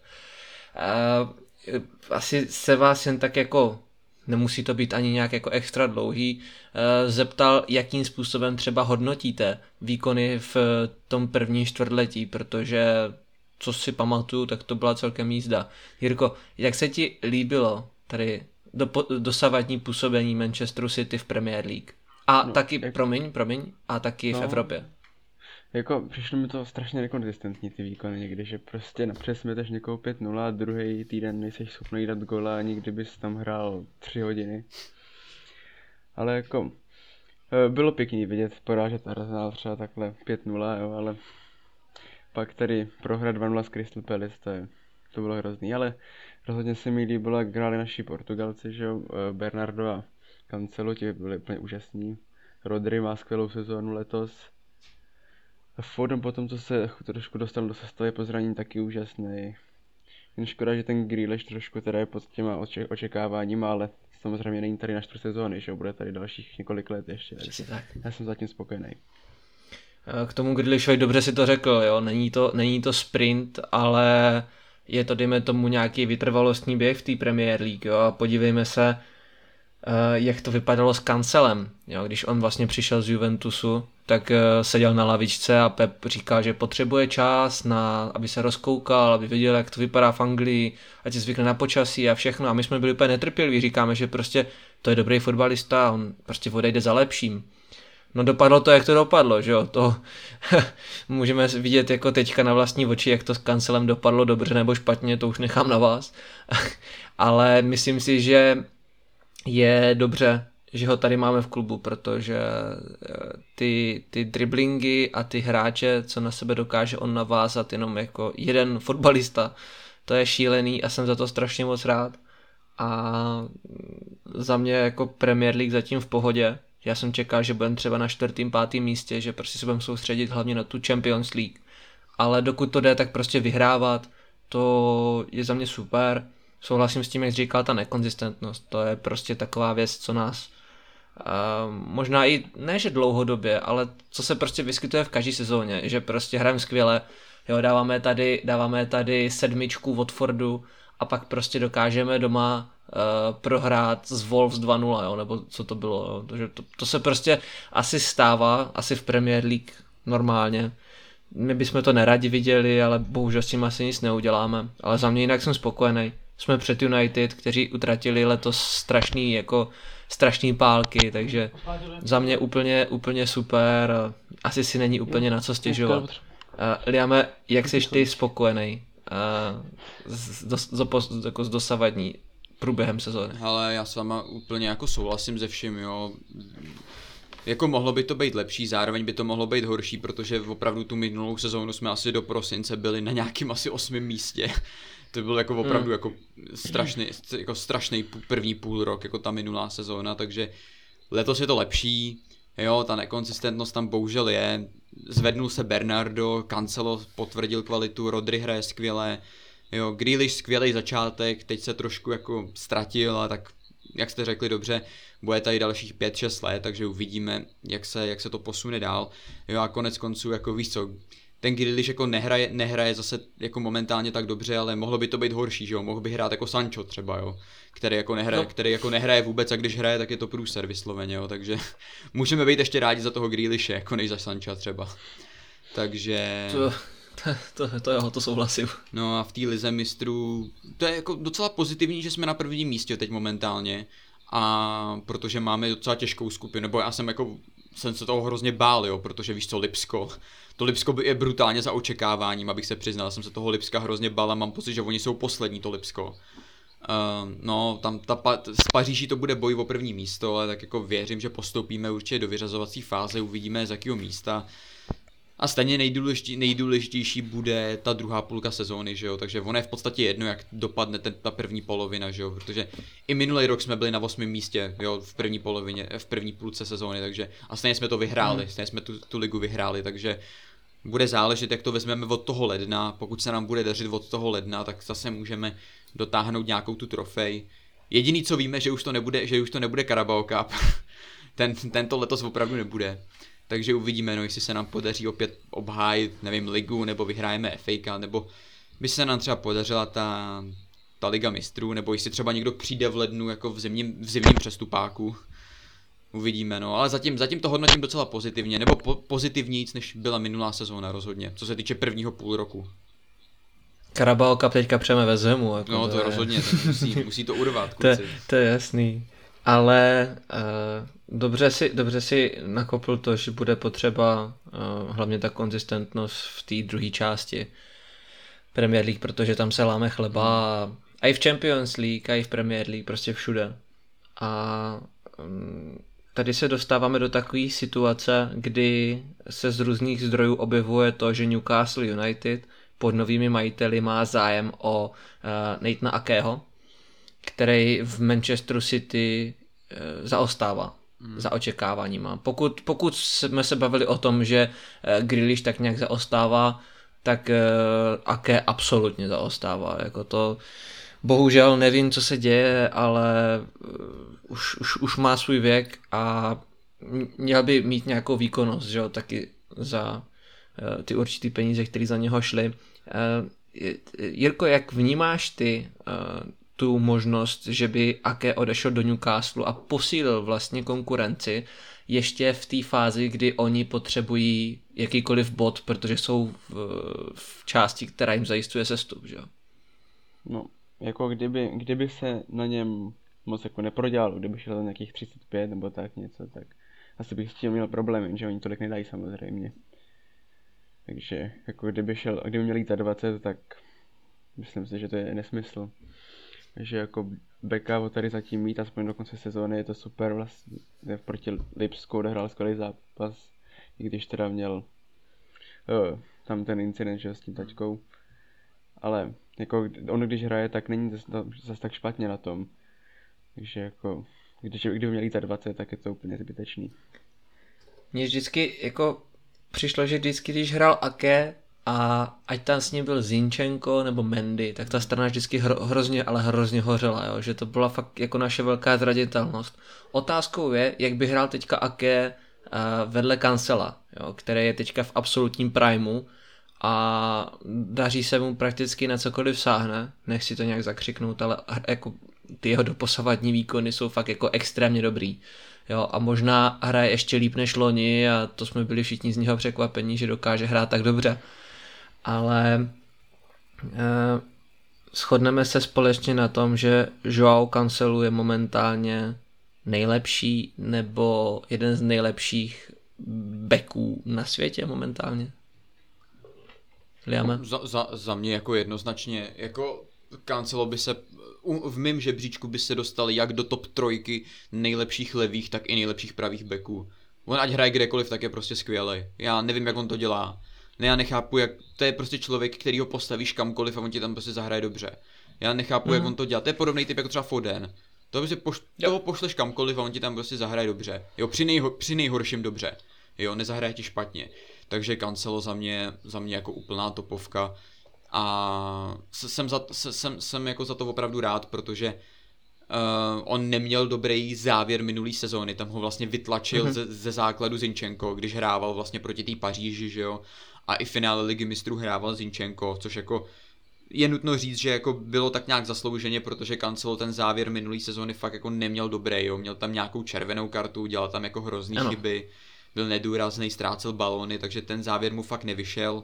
Uh, asi se vás jen tak jako nemusí to být ani nějak jako extra dlouhý, uh, zeptal, jakým způsobem třeba hodnotíte výkony v tom první čtvrtletí, protože co si pamatuju, tak to byla celkem jízda. Jirko, jak se ti líbilo tady do, dosavadní působení Manchesteru City v Premier League? A no, taky, jak... promiň, promiň, a taky no, v Evropě. Jako přišlo mi to strašně nekonzistentní ty výkony někdy, že prostě napřed směteš někoho 5-0 a druhý týden nejseš schopný dát gola ani kdybys tam hrál 3 hodiny. Ale jako eh, bylo pěkný vidět porážet Arsenal třeba takhle 5-0, jo, ale pak tady prohra 2-0 s Crystal Palace, to, je, to bylo hrozný, ale rozhodně se mi líbilo, jak hráli naši Portugalci, že jo, eh, Bernardo a Cancelo, ti byli úplně úžasní. Rodri má skvělou sezónu letos. A potom, co se trošku dostal do sestavy po zranění, taky úžasný. Jen škoda, že ten Grealish trošku teda je pod těma oče- očekáváníma, ale samozřejmě není tady na čtvrt sezóny, že bude tady dalších několik let ještě. tak. Já jsem zatím spokojený. K tomu Grealishovi dobře si to řekl, jo, není to, není to sprint, ale je to, dejme tomu, nějaký vytrvalostní běh v té Premier League, jo, a podívejme se, eh, jak to vypadalo s Kancelem, jo, když on vlastně přišel z Juventusu, tak eh, seděl na lavičce a Pep říkal, že potřebuje čas, na, aby se rozkoukal, aby viděl, jak to vypadá v Anglii, ať se zvykne na počasí a všechno. A my jsme byli úplně netrpěliví, říkáme, že prostě to je dobrý fotbalista, on prostě odejde za lepším. No dopadlo to, jak to dopadlo, že jo, to můžeme vidět jako teďka na vlastní oči, jak to s kancelem dopadlo dobře nebo špatně, to už nechám na vás. Ale myslím si, že je dobře, že ho tady máme v klubu, protože eh, ty, ty driblingy a ty hráče, co na sebe dokáže on navázat jenom jako jeden fotbalista, to je šílený a jsem za to strašně moc rád. A za mě jako Premier League zatím v pohodě, já jsem čekal, že budeme třeba na čtvrtým, pátým místě, že prostě se budeme soustředit hlavně na tu Champions League. Ale dokud to jde, tak prostě vyhrávat, to je za mě super. Souhlasím s tím, jak říkal, ta nekonzistentnost, to je prostě taková věc, co nás uh, možná i, ne že dlouhodobě, ale co se prostě vyskytuje v každé sezóně, že prostě hrajeme skvěle, jo, dáváme tady, dáváme tady sedmičku Watfordu a pak prostě dokážeme doma uh, prohrát z Wolves 2-0, jo, nebo co to bylo, jo. Takže to, to se prostě asi stává, asi v Premier League normálně. My bychom to neradi viděli, ale bohužel s tím asi nic neuděláme. Ale za mě jinak jsem spokojený. Jsme před United, kteří utratili letos strašný, jako strašný pálky, takže za mě úplně, úplně super. Asi si není úplně na co stěžovat. Uh, Liame, jak jsi ty spokojený uh, s, s, s, jako s dosavadní průběhem sezóny. Ale já s váma úplně jako souhlasím ze vším, jo. Jako mohlo by to být lepší, zároveň by to mohlo být horší, protože opravdu tu minulou sezónu jsme asi do prosince byli na nějakým asi osmém místě. To byl jako opravdu hmm. jako strašný, jako strašný první půl rok, jako ta minulá sezóna, takže letos je to lepší, jo, ta nekonsistentnost tam bohužel je, zvednul se Bernardo, Cancelo potvrdil kvalitu, Rodri hraje skvěle, Jo, Grealish skvělý začátek, teď se trošku jako ztratil, a tak jak jste řekli dobře, bude tady dalších 5-6 let, takže uvidíme, jak se, jak se to posune dál. Jo a konec konců, jako víš co, ten Grealish jako nehraje, nehraje zase jako momentálně tak dobře, ale mohlo by to být horší, že jo, mohl by hrát jako Sancho třeba, jo, který jako nehraje, no. který jako nehraje vůbec a když hraje, tak je to průser vysloveně, jo, takže můžeme být ještě rádi za toho Grealishe, jako než za Sancha třeba. Takže... To to, to, to jo, to souhlasím. No a v té lize mistrů, to je jako docela pozitivní, že jsme na prvním místě teď momentálně. A protože máme docela těžkou skupinu, nebo já jsem jako jsem se toho hrozně bál, jo, protože víš co, Lipsko, to Lipsko je brutálně za očekáváním, abych se přiznal, jsem se toho Lipska hrozně bál a mám pocit, že oni jsou poslední, to Lipsko. Uh, no, tam ta, z Paříží to bude boj o první místo, ale tak jako věřím, že postoupíme určitě do vyřazovací fáze, uvidíme z jakého místa. A stejně nejdůležitý, nejdůležitější bude ta druhá půlka sezóny, že jo, takže ono je v podstatě jedno, jak dopadne ten, ta první polovina, že jo, protože i minulý rok jsme byli na osmém místě, jo, v první polovině, v první půlce sezóny, takže a stejně jsme to vyhráli, mm. stejně jsme tu, tu ligu vyhráli, takže bude záležet, jak to vezmeme od toho ledna, pokud se nám bude dařit od toho ledna, tak zase můžeme dotáhnout nějakou tu trofej. Jediný, co víme, že už to nebude, že už to nebude Carabao Cup. Ten, tento letos opravdu nebude. Takže uvidíme, no, jestli se nám podaří opět obhájit, nevím, ligu, nebo vyhrajeme FA, nebo by se nám třeba podařila ta, ta liga mistrů, nebo jestli třeba někdo přijde v lednu jako v zimním, v zimním přestupáku. Uvidíme, no, ale zatím, zatím to hodnotím docela pozitivně, nebo po, pozitivnějíc, než byla minulá sezóna rozhodně, co se týče prvního půl roku. Carabao Cup teďka přeme ve zemu. Jako no to, to je... rozhodně, musí, musí to urvat. To, to je jasný. Ale uh, dobře, si, dobře si nakopl to, že bude potřeba uh, hlavně ta konzistentnost v té druhé části Premier League, protože tam se láme chleba a, a i v Champions League, a i v Premier League, prostě všude. A um, tady se dostáváme do takové situace, kdy se z různých zdrojů objevuje to, že Newcastle United pod novými majiteli má zájem o uh, Nathana Akého, který v Manchesteru City uh, zaostává hmm. za očekáváníma. Pokud, pokud jsme se bavili o tom, že uh, Grealish tak nějak zaostává, tak uh, Ake absolutně zaostává. Jako to, bohužel nevím, co se děje, ale uh, už, už, už má svůj věk a měl by mít nějakou výkonnost, že jo, taky za uh, ty určitý peníze, které za něho šly. Uh, Jirko, jak vnímáš ty tu možnost, že by Ake odešel do Newcastle a posílil vlastně konkurenci ještě v té fázi, kdy oni potřebují jakýkoliv bod, protože jsou v, v části, která jim zajistuje sestup, že jo? No, jako kdyby, kdyby se na něm moc jako neprodělal, kdyby šel za nějakých 35 nebo tak něco, tak asi bych s tím měl problém, že oni tolik nedají samozřejmě. Takže jako kdyby šel, kdyby měl jít za 20, tak myslím si, že to je nesmysl. Takže jako backup tady zatím mít aspoň do konce sezóny je to super vlastně. Proti Lipsku odehrál skvělý zápas, i když teda měl uh, tam ten incident že, s tím taťkou. Ale jako on když hraje, tak není zase, zase tak špatně na tom. Takže jako, když, kdyby měl jít 20, tak je to úplně zbytečný. Mně vždycky jako přišlo, že vždycky, když hrál Ake, a ať tam s ním byl Zinčenko nebo Mendy, tak ta strana vždycky hro, hrozně, ale hrozně hořela, jo? že to byla fakt jako naše velká zraditelnost. Otázkou je, jak by hrál teďka Ake uh, vedle Kancela, jo? který je teďka v absolutním primu a daří se mu prakticky na cokoliv sáhne, nechci to nějak zakřiknout, ale jako ty jeho doposavadní výkony jsou fakt jako extrémně dobrý. Jo, a možná hraje ještě líp než loni a to jsme byli všichni z něho překvapení, že dokáže hrát tak dobře ale eh, shodneme se společně na tom, že Joao Cancelu je momentálně nejlepší nebo jeden z nejlepších beků na světě momentálně. Liame? Za, za, za mě jako jednoznačně, jako Cancelo by se, v mém žebříčku by se dostal jak do top trojky nejlepších levých, tak i nejlepších pravých beků. On ať hraje kdekoliv, tak je prostě skvělý. Já nevím, jak on to dělá. Ne, já nechápu, jak to je prostě člověk, který ho postavíš kamkoliv a on ti tam prostě zahraje dobře. Já nechápu, mm. jak mhm. on to dělá. To je podobný typ jako třeba Foden. To prostě poš- toho pošleš kamkoliv a on ti tam prostě zahraje dobře. Jo, při, nejho- při nejhorším dobře. Jo, nezahraje ti špatně. Takže Cancelo za mě, za mě jako úplná topovka. A jsem, za, jsem, jsem jako za to opravdu rád, protože Uh, on neměl dobrý závěr minulý sezóny, tam ho vlastně vytlačil mm-hmm. ze, ze základu Zinčenko, když hrával vlastně proti té Paříži, že jo, a i finále ligy mistrů hrával Zinčenko, což jako je nutno říct, že jako bylo tak nějak zaslouženě, protože Cancelo ten závěr minulý sezóny fakt jako neměl dobrý, jo. měl tam nějakou červenou kartu, dělal tam jako hrozný ano. chyby, byl nedůrazný, ztrácel balony, takže ten závěr mu fakt nevyšel.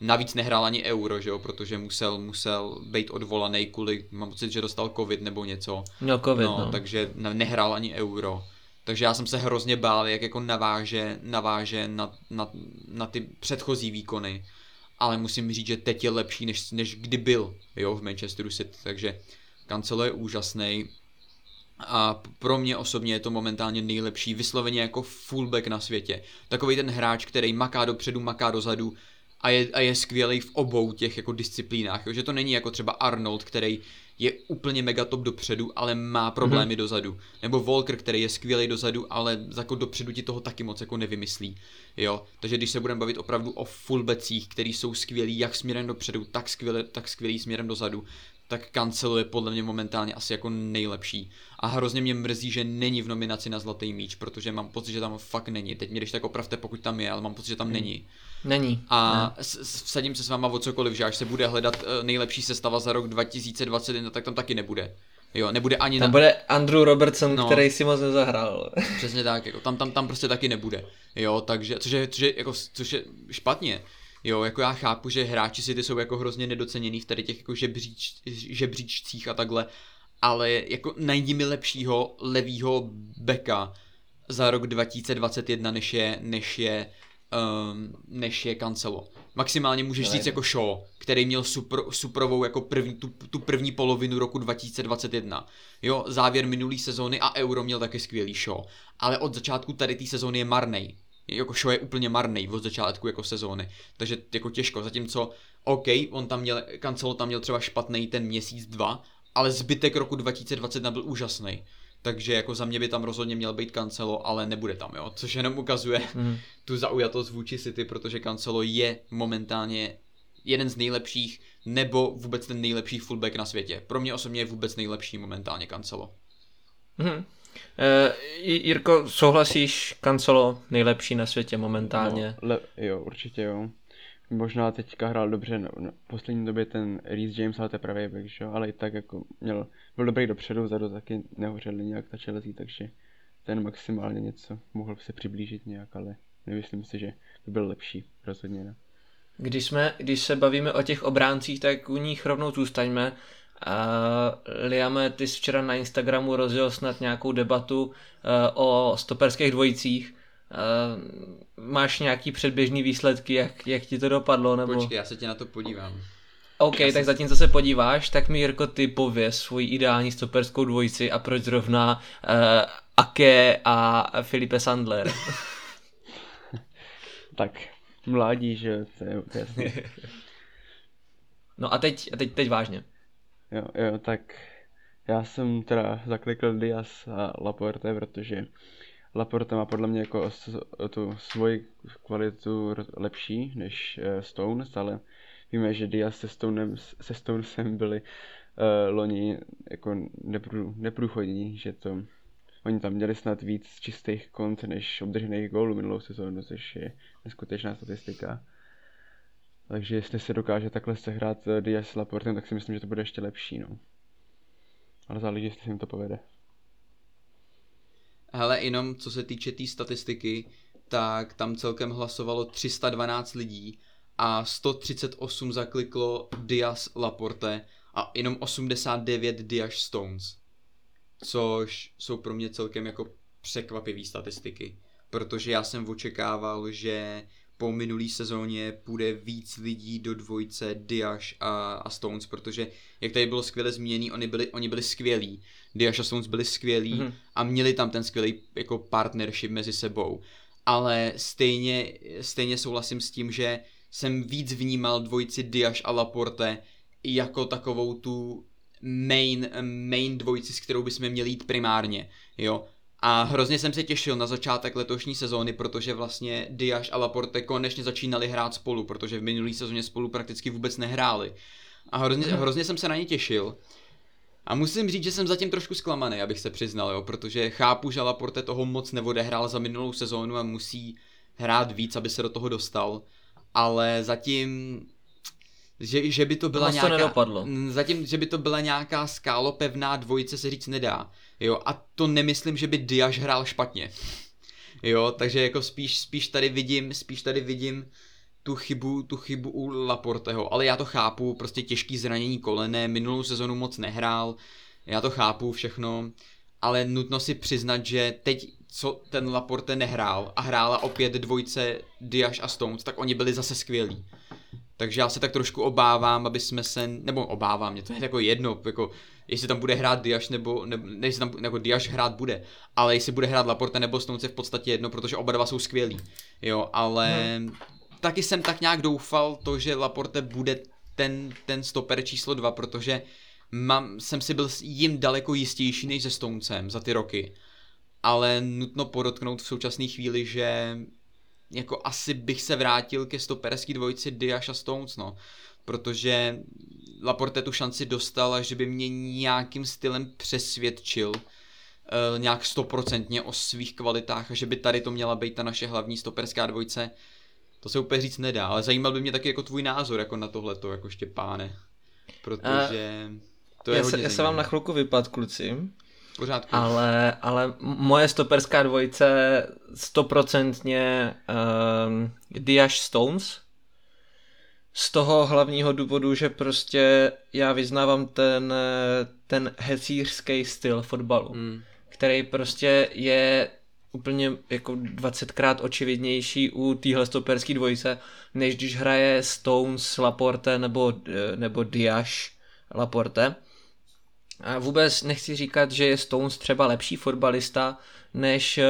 Navíc nehrál ani euro, že jo, protože musel, musel být odvolaný kvůli, mám pocit, že dostal covid nebo něco. Měl covid, no, no. takže nehrál ani euro. Takže já jsem se hrozně bál, jak jako naváže, naváže na, na, na ty předchozí výkony. Ale musím říct, že teď je lepší, než, než kdy byl jo, v Manchesteru City. Takže Cancelo je úžasný. A pro mě osobně je to momentálně nejlepší, vysloveně jako fullback na světě. Takový ten hráč, který maká dopředu, maká dozadu, a je, a je skvělý v obou těch jako disciplínách, jo? že to není jako třeba Arnold, který je úplně mega top dopředu, ale má problémy mm-hmm. dozadu. Nebo Volker, který je skvělý dozadu, ale jako dopředu ti toho taky moc jako nevymyslí. Jo? Takže když se budeme bavit opravdu o fullbacích, který jsou skvělí jak směrem dopředu, tak, skvěle, tak skvělý směrem dozadu, tak Cancelo je podle mě momentálně asi jako nejlepší. A hrozně mě mrzí, že není v nominaci na Zlatý míč, protože mám pocit, že tam fakt není. Teď mě když tak opravte, pokud tam je, ale mám pocit, že tam není. Není. A ne. vsadím se s váma o cokoliv, že až se bude hledat eh, nejlepší sestava za rok 2021, tak tam taky nebude. Jo, nebude ani tam na... bude Andrew Robertson, no, který si moc nezahrál. Přesně tak, jako tam, tam, tam prostě taky nebude. Jo, takže, což je, což je, jako, což je špatně. Jo, jako já chápu, že hráči si ty jsou jako hrozně nedoceněný v tady těch jako žebříč, žebříčcích a takhle, ale jako najdi mi lepšího levýho beka za rok 2021, než je, než je, um, než je Cancelo. Maximálně můžeš říct jako Shaw, který měl super, superovou jako první, tu, tu první polovinu roku 2021. Jo, závěr minulý sezóny a Euro měl taky skvělý Shaw. Ale od začátku tady té sezóny je marnej jako show je úplně marný od začátku jako sezóny, takže jako těžko, zatímco OK, on tam měl, Cancelo tam měl třeba špatný ten měsíc, dva, ale zbytek roku 2021 byl úžasný. Takže jako za mě by tam rozhodně měl být Cancelo, ale nebude tam, jo. Což jenom ukazuje mm. tu zaujatost vůči City, protože Cancelo je momentálně jeden z nejlepších, nebo vůbec ten nejlepší fullback na světě. Pro mě osobně je vůbec nejlepší momentálně Cancelo. Mm. Uh, Jirko, souhlasíš, Cancelo nejlepší na světě momentálně? No, le, jo, určitě jo. Možná teďka hrál dobře, no, no, v poslední době ten Reece James, ale teprve back, že? ale i tak jako měl, byl dobrý dopředu, vzadu taky nehořeli nějak ta čelezí, takže ten maximálně něco mohl se přiblížit nějak, ale nemyslím si, že by byl lepší, rozhodně ne. Když, jsme, když se bavíme o těch obráncích, tak u nich rovnou zůstaňme. Uh, Liame, ty jsi včera na Instagramu rozjel snad nějakou debatu uh, o stoperských dvojicích. Uh, máš nějaký předběžný výsledky, jak, jak ti to dopadlo? Nebo... Počkej, já se tě na to podívám. OK, já tak se... zatímco se podíváš, tak mi Jirko ty pověz svoji ideální stoperskou dvojici a proč zrovna uh, Ake a Filipe Sandler. tak, mládí, že to je, to jasný. no a teď, a teď, teď vážně. Jo, jo, tak já jsem teda zaklikl Diaz a Laporte, protože Laporte má podle mě jako tu svoji kvalitu lepší než uh, Stones, ale víme, že Diaz se, Stonem, se Stonesem byli uh, loni jako neprů, neprůchodní, že to oni tam měli snad víc čistých kont než obdržených gólů minulou sezónu, což je neskutečná statistika. Takže jestli se dokáže takhle sehrát eh, Diaz s Laportem, tak si myslím, že to bude ještě lepší, no. Ale záleží, jestli se jim to povede. Hele, jenom co se týče té tý statistiky, tak tam celkem hlasovalo 312 lidí a 138 zakliklo Diaz Laporte a jenom 89 Diaz Stones. Což jsou pro mě celkem jako překvapivé statistiky. Protože já jsem očekával, že po minulý sezóně půjde víc lidí do dvojce Diaš a, a Stones, protože jak tady bylo skvěle zmíněný, oni byli, oni byli skvělí. Diaš a Stones byli skvělí mm-hmm. a měli tam ten skvělý jako partnership mezi sebou. Ale stejně, stejně souhlasím s tím, že jsem víc vnímal dvojici Diaš a Laporte jako takovou tu main, main dvojici, s kterou bychom měli jít primárně, jo. A hrozně jsem se těšil na začátek letošní sezóny, protože vlastně Diaz a Laporte konečně začínali hrát spolu, protože v minulý sezóně spolu prakticky vůbec nehráli. A hrozně, mhm. hrozně jsem se na ně těšil. A musím říct, že jsem zatím trošku zklamaný, abych se přiznal, jo, protože chápu, že Laporte toho moc neodehrál za minulou sezónu a musí hrát víc, aby se do toho dostal. Ale zatím že, že by to byla nějaká, to nedopadlo. zatím, že by to byla nějaká skálopevná dvojice se říct nedá. Jo, a to nemyslím, že by Diaz hrál špatně. Jo, takže jako spíš, spíš tady vidím, spíš tady vidím tu chybu, tu chybu u Laporteho, ale já to chápu, prostě těžký zranění kolene, minulou sezonu moc nehrál, já to chápu všechno, ale nutno si přiznat, že teď, co ten Laporte nehrál a hrála opět dvojce Diaz a Stones, tak oni byli zase skvělí. Takže já se tak trošku obávám, aby jsme se, nebo obávám, mě to je jako jedno, jako jestli tam bude hrát Diaš nebo, nebo ne, jestli tam jako Diaš hrát bude, ale jestli bude hrát Laporte nebo Stones je v podstatě jedno, protože oba dva jsou skvělí, jo, ale hmm. taky jsem tak nějak doufal to, že Laporte bude ten, ten stoper číslo dva, protože mám, jsem si byl jim daleko jistější než se Stonesem za ty roky. Ale nutno podotknout v současné chvíli, že jako asi bych se vrátil ke stoperský dvojici Diaz a Stones, no. Protože Laporte tu šanci dostal a že by mě nějakým stylem přesvědčil uh, nějak stoprocentně o svých kvalitách a že by tady to měla být ta naše hlavní stoperská dvojice, to se úplně říct nedá, ale zajímal by mě taky jako tvůj názor jako na tohleto, jako Štěpáne. Protože to je já, se, já se vám na chvilku vypad, kluci. Pořádku. Ale, ale moje stoperská dvojice stoprocentně um, Diaz Stones. Z toho hlavního důvodu, že prostě já vyznávám ten, ten hecířský styl fotbalu, mm. který prostě je úplně jako 20krát očividnější u téhle stoperské dvojice, než když hraje Stones, Laporte nebo, nebo Diaz Laporte. A vůbec nechci říkat, že je Stones třeba lepší fotbalista než, eh,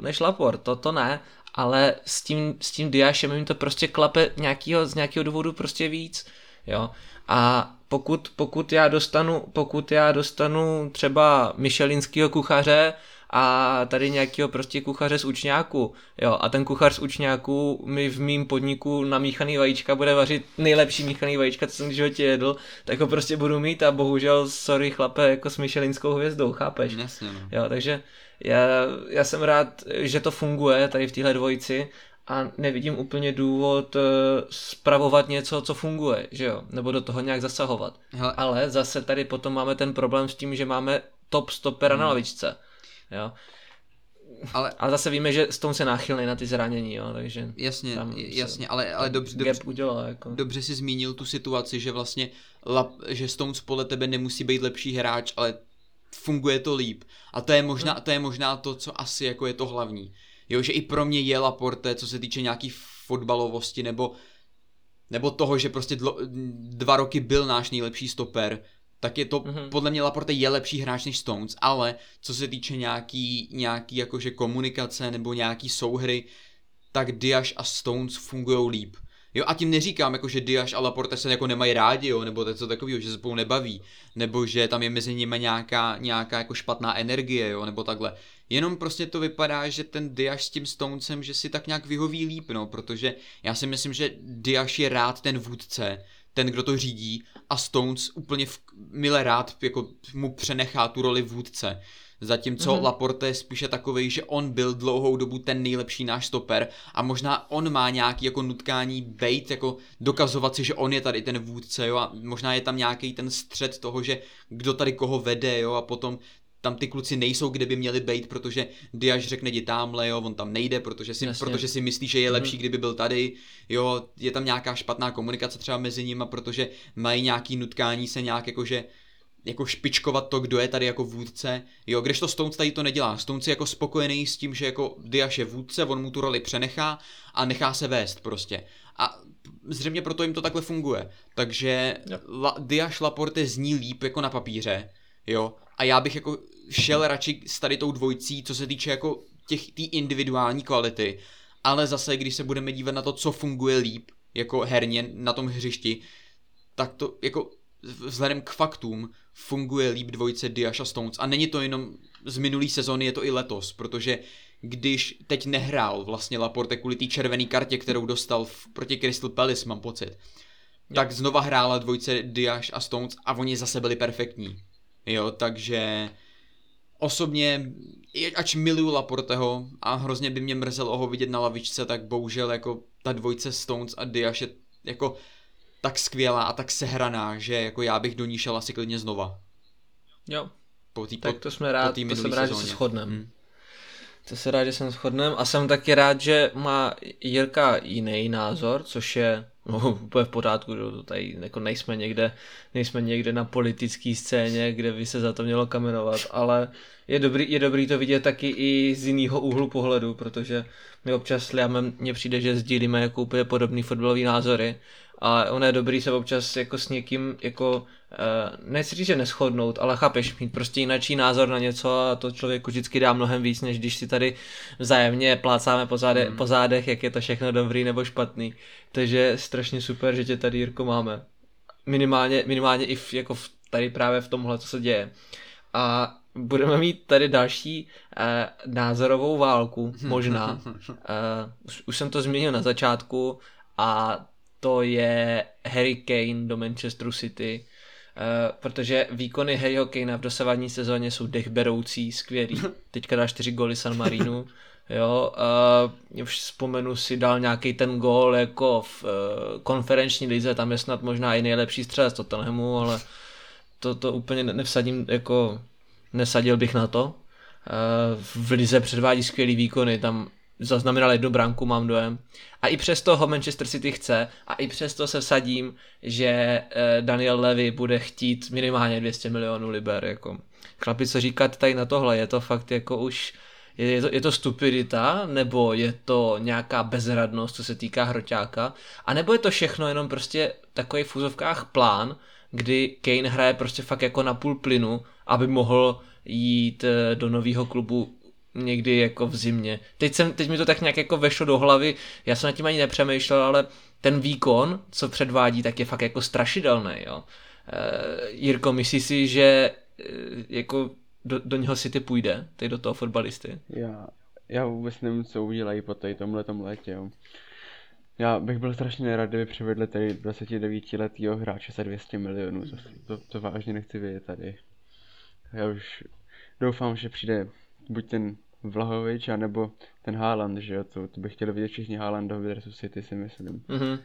než Laporte, to to ne, ale s tím, s tím Diášem jim to prostě klape nějakýho, z nějakého důvodu prostě víc, jo. A pokud, pokud já dostanu, pokud já dostanu třeba Michelinského kuchaře a tady nějakého prostě kuchaře z učňáku, jo, a ten kuchař z učňáku mi v mým podniku na míchaný vajíčka bude vařit nejlepší míchaný vajíčka, co jsem v životě jedl, tak ho prostě budu mít a bohužel, sorry chlape, jako s Michelinskou hvězdou, chápeš? Jasně, no. Jo, takže já, já jsem rád, že to funguje tady v téhle dvojici a nevidím úplně důvod uh, spravovat něco, co funguje, že jo, nebo do toho nějak zasahovat. Hele. Ale zase tady potom máme ten problém s tím, že máme top stopera hmm. na lavičce jo. Ale, ale zase víme, že Stone se náchylný na ty zranění, jo, takže... Jasně, jasně, ale, ale dobře, dobře, udělal, jako. dobře si zmínil tu situaci, že vlastně, lap, že Stones podle tebe nemusí být lepší hráč, ale funguje to líp. A to je možná, hmm. to je možná to, co asi jako je to hlavní. Jo, že i pro mě je Laporte, co se týče nějaký fotbalovosti, nebo nebo toho, že prostě dlo, dva roky byl náš nejlepší stoper, tak je to, mm-hmm. podle mě Laporte je lepší hráč než Stones, ale co se týče nějaký, nějaký jakože komunikace nebo nějaký souhry, tak Diaz a Stones fungují líp. Jo, a tím neříkám, jako, že Diaz a Laporte se jako nemají rádi, jo, nebo něco takového, že se spolu nebaví, nebo že tam je mezi nimi nějaká, nějaká jako špatná energie, jo, nebo takhle. Jenom prostě to vypadá, že ten Diaz s tím Stonesem, že si tak nějak vyhoví líp, no, protože já si myslím, že Diaz je rád ten vůdce, ten, kdo to řídí a Stones úplně v, mile rád jako mu přenechá tu roli vůdce. Zatímco mm-hmm. Laporte je spíše takový, že on byl dlouhou dobu ten nejlepší náš stoper a možná on má nějaký jako nutkání bejt, jako dokazovat si, že on je tady ten vůdce, jo, a možná je tam nějaký ten střed toho, že kdo tady koho vede, jo, a potom tam ty kluci nejsou, kde by měli být, protože Diaz řekne jdi tamhle, jo, on tam nejde, protože si, protože si myslí, že je lepší, mm. kdyby byl tady, jo, je tam nějaká špatná komunikace třeba mezi nimi, protože mají nějaký nutkání se nějak jakože jako špičkovat to, kdo je tady jako vůdce. Jo, když to Stones tady to nedělá. Stones je jako spokojený s tím, že jako Diaz je vůdce, on mu tu roli přenechá a nechá se vést prostě. A zřejmě proto jim to takhle funguje. Takže La, Diaz Laporte zní líp jako na papíře, jo, a já bych jako šel radši s tady tou dvojcí, co se týče jako těch té individuální kvality, ale zase, když se budeme dívat na to, co funguje líp, jako herně na tom hřišti, tak to jako vzhledem k faktům funguje líp dvojice Diaz a Stones a není to jenom z minulý sezóny, je to i letos, protože když teď nehrál vlastně Laporte kvůli té červené kartě, kterou dostal v, proti Crystal Palace, mám pocit, tak znova hrála dvojice Diaz a Stones a oni zase byli perfektní. Jo, takže osobně, ač miluju Laporteho a hrozně by mě mrzelo ho vidět na lavičce, tak bohužel jako ta dvojce Stones a Diaz je jako tak skvělá a tak sehraná, že jako já bych do ní šel asi klidně znova. Jo. Po tý, tak to jsme rád, to jsem rád, sezóně. že se shodneme. Hmm. To se rád, že jsem shodneme a jsem taky rád, že má Jirka jiný názor, což je no, úplně v pořádku, že tady jako nejsme někde, nejsme někde na politické scéně, kde by se za to mělo kamenovat, ale je dobrý, je dobrý to vidět taky i z jiného úhlu pohledu, protože my občas s Liamem mně přijde, že sdílíme jako úplně podobný fotbalový názory a ono je dobrý se občas jako s někým jako uh, nechci říct, že neschodnout, ale chápeš, mít prostě jináčí názor na něco a to člověku vždycky dá mnohem víc, než když si tady vzájemně plácáme po, záde, hmm. po zádech, jak je to všechno dobrý nebo špatný. Takže strašně super, že tě tady, Jirko, máme. Minimálně, minimálně i v, jako v, tady právě v tomhle, co se děje. A budeme mít tady další uh, názorovou válku, možná. Uh, už, už jsem to zmínil na začátku a to je Harry Kane do Manchesteru City, uh, protože výkony Harryho Kanea v dosavadní sezóně jsou dechberoucí, skvělý. Teďka dá čtyři góly San Marinu. Jo, uh, už vzpomenu si, dal nějaký ten gól jako v uh, konferenční lize, tam je snad možná i nejlepší střelec Tottenhamu, ale to, to úplně nevsadím, jako nesadil bych na to. Uh, v lize předvádí skvělý výkony, tam zaznamenal jednu branku, mám dojem. A i přesto ho Manchester City chce a i přesto se vsadím, že eh, Daniel Levy bude chtít minimálně 200 milionů liber. Jako. Chlapi, co říkat tady na tohle, je to fakt jako už je to, je to stupidita, nebo je to nějaká bezradnost, co se týká hroťáka, a nebo je to všechno jenom prostě takový v úzovkách plán, kdy Kane hraje prostě fakt jako na půl plynu, aby mohl jít eh, do nového klubu někdy jako v zimě. Teď, jsem, teď mi to tak nějak jako vešlo do hlavy, já jsem nad tím ani nepřemýšlel, ale ten výkon, co předvádí, tak je fakt jako strašidelný, jo. E, Jirko, myslíš si, že e, jako do, do něho si ty půjde, ty do toho fotbalisty? Já, já vůbec nevím, co udělají po tady tomhle létě, jo. Já bych byl strašně nerad, kdyby přivedli tady 29 letýho hráče za 200 milionů, to, to, to vážně nechci vědět tady. Já už doufám, že přijde buď ten Vlahovič, anebo ten Haaland, že jo, to, to by chtěli vidět všichni Haalandovi versus City, si myslím. Mm-hmm.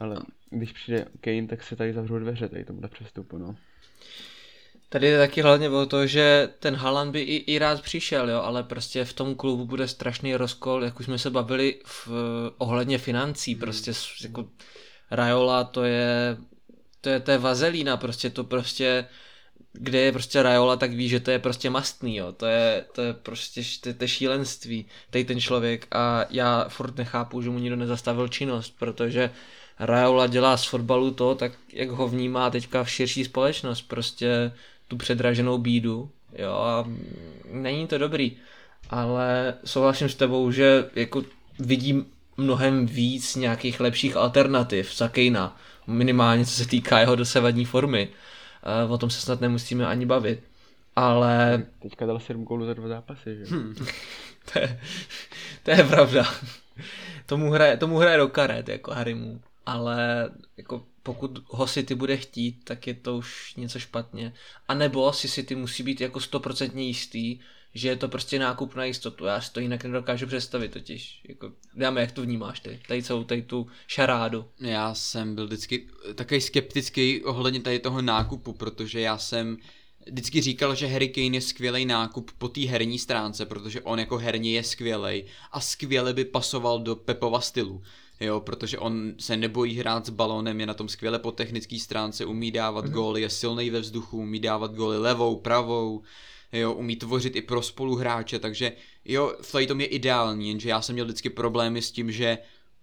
Ale když přijde Kane, tak se tady zavřou dveře tady tomuhle přestupu, no. Tady je taky hlavně o to, že ten Haaland by i, i rád přišel, jo, ale prostě v tom klubu bude strašný rozkol, jak už jsme se bavili v, ohledně financí, hmm. prostě jako Rajola to je, to je, to je vazelína, prostě to prostě kde je prostě Rajola, tak ví, že to je prostě mastný, jo. To je, to je prostě to to je šílenství, tady ten člověk. A já furt nechápu, že mu nikdo nezastavil činnost, protože Rajola dělá z fotbalu to, tak jak ho vnímá teďka v širší společnost, prostě tu předraženou bídu, jo, a není to dobrý, ale souhlasím s tebou, že jako vidím mnohem víc nějakých lepších alternativ za Kejna, minimálně co se týká jeho dosavadní formy o tom se snad nemusíme ani bavit. Ale... Teďka dal 7 gólů za dva zápasy, že? Hmm. to, je, to je pravda. tomu, hraje, tomu hraje do karet, jako Harimu. Ale jako pokud ho City bude chtít, tak je to už něco špatně. A nebo si City musí být jako stoprocentně jistý, že je to prostě nákup na jistotu. Já si to jinak nedokážu představit totiž. Jako, dáme, jak to vnímáš ty, tady celou tady tu šarádu. Já jsem byl vždycky takový skeptický ohledně tady toho nákupu, protože já jsem vždycky říkal, že Harry Kane je skvělý nákup po té herní stránce, protože on jako herně je skvělý a skvěle by pasoval do Pepova stylu. Jo, protože on se nebojí hrát s balónem, je na tom skvěle po technické stránce, umí dávat mm-hmm. góly, je silný ve vzduchu, umí dávat góly levou, pravou, jo, umí tvořit i pro spoluhráče, takže jo, v tom je ideální, jenže já jsem měl vždycky problémy s tím, že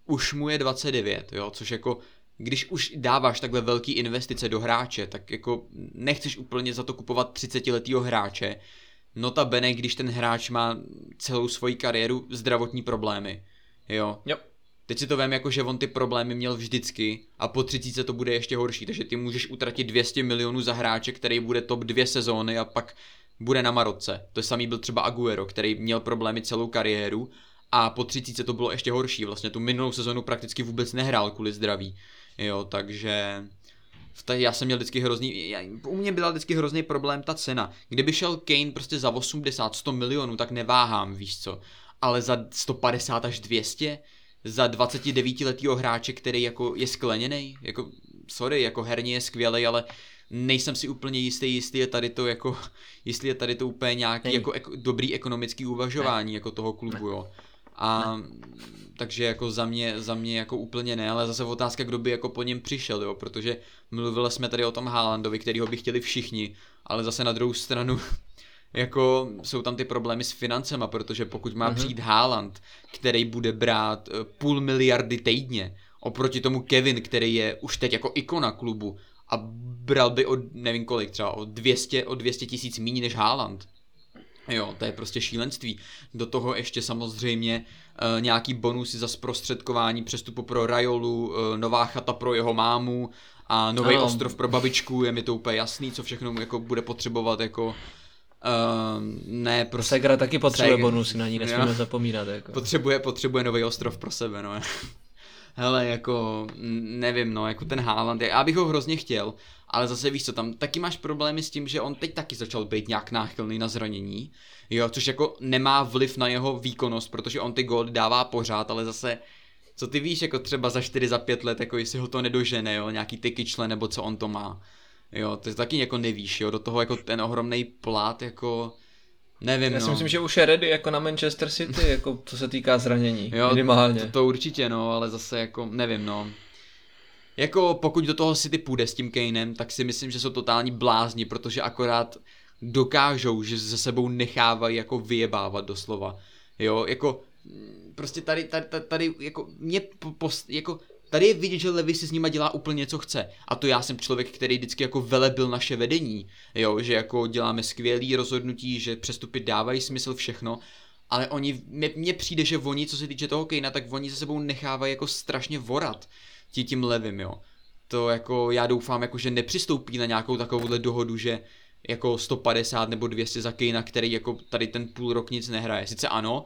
už mu je 29, jo, což jako když už dáváš takhle velký investice do hráče, tak jako nechceš úplně za to kupovat 30 letýho hráče, notabene, když ten hráč má celou svoji kariéru zdravotní problémy, jo. Jo. Teď si to vím jako, že on ty problémy měl vždycky a po 30 to bude ještě horší, takže ty můžeš utratit 200 milionů za hráče, který bude top dvě sezóny a pak bude na Marotce. To samý byl třeba Aguero, který měl problémy celou kariéru a po 30 to bylo ještě horší. Vlastně tu minulou sezonu prakticky vůbec nehrál kvůli zdraví. Jo, takže já jsem měl vždycky hrozný, já, u mě byla vždycky hrozný problém ta cena. Kdyby šel Kane prostě za 80, 100 milionů, tak neváhám, víš co. Ale za 150 až 200, za 29 letýho hráče, který jako je skleněný, jako sorry, jako herně je skvělý, ale nejsem si úplně jistý, jestli je tady to jako, jestli je tady to úplně nějaký jako ek, dobrý ekonomický uvažování ne. jako toho klubu, jo. A ne. takže jako za mě, za mě jako úplně ne, ale zase otázka, kdo by jako po něm přišel, jo, protože mluvili jsme tady o tom Haalandovi, kterýho by chtěli všichni, ale zase na druhou stranu jako jsou tam ty problémy s financema, protože pokud má mm-hmm. přijít Haaland, který bude brát eh, půl miliardy týdně, oproti tomu Kevin, který je už teď jako ikona klubu a bral by o nevím kolik, třeba o 200, o 200 tisíc méně než Haaland. Jo, to je prostě šílenství. Do toho ještě samozřejmě uh, nějaký bonusy za zprostředkování přestupu pro Rajolu, uh, nová chata pro jeho mámu a nový Ano. ostrov pro babičku, je mi to úplně jasný, co všechno jako bude potřebovat jako uh, ne prostě Segra taky potřebuje Seg- bonusy, na ní nesmíme Jo. zapomínat. Jako. potřebuje, potřebuje nový ostrov pro sebe, no. Hele, jako, nevím, no, jako ten Haaland, já bych ho hrozně chtěl, ale zase víš co, tam taky máš problémy s tím, že on teď taky začal být nějak náchylný na zranění, jo, což jako nemá vliv na jeho výkonnost, protože on ty góly dává pořád, ale zase, co ty víš, jako třeba za 4, za 5 let, jako jestli ho to nedožene, jo, nějaký ty kyčle, nebo co on to má, jo, to taky jako nevíš, jo, do toho jako ten ohromný plát, jako, nevím, Já no. si myslím, že už je ready jako na Manchester City, jako co se týká zranění, Jo, minimálně. To, to určitě, no, ale zase jako, nevím, no. Jako pokud do toho City půjde s tím Kanem, tak si myslím, že jsou totální blázni, protože akorát dokážou, že se sebou nechávají jako vyjebávat doslova. Jo, jako prostě tady, tady, tady, tady jako mě po, post, jako tady je vidět, že Levy si s nima dělá úplně co chce. A to já jsem člověk, který vždycky jako velebil naše vedení, jo, že jako děláme skvělý rozhodnutí, že přestupy dávají smysl všechno, ale oni, mně, mně přijde, že oni, co se týče toho Kejna, tak oni se sebou nechávají jako strašně vorat tí tím levým, jo. To jako, já doufám, jako, že nepřistoupí na nějakou takovouhle dohodu, že jako 150 nebo 200 za Kejna, který jako tady ten půl rok nic nehraje. Sice ano,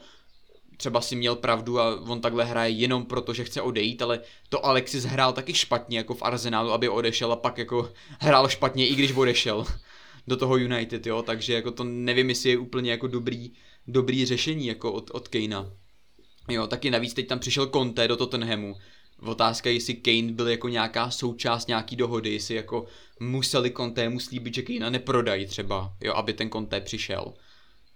třeba si měl pravdu a on takhle hraje jenom proto, že chce odejít, ale to Alexis hrál taky špatně jako v Arsenálu, aby odešel a pak jako hrál špatně, i když odešel do toho United, jo, takže jako to nevím, jestli je úplně jako dobrý, dobrý řešení jako od, od Kanea. Jo, taky navíc teď tam přišel Conte do Tottenhamu. Otázka je, jestli Kane byl jako nějaká součást nějaký dohody, jestli jako museli Conte mu slíbit, že Kanea neprodají třeba, jo, aby ten Conte přišel.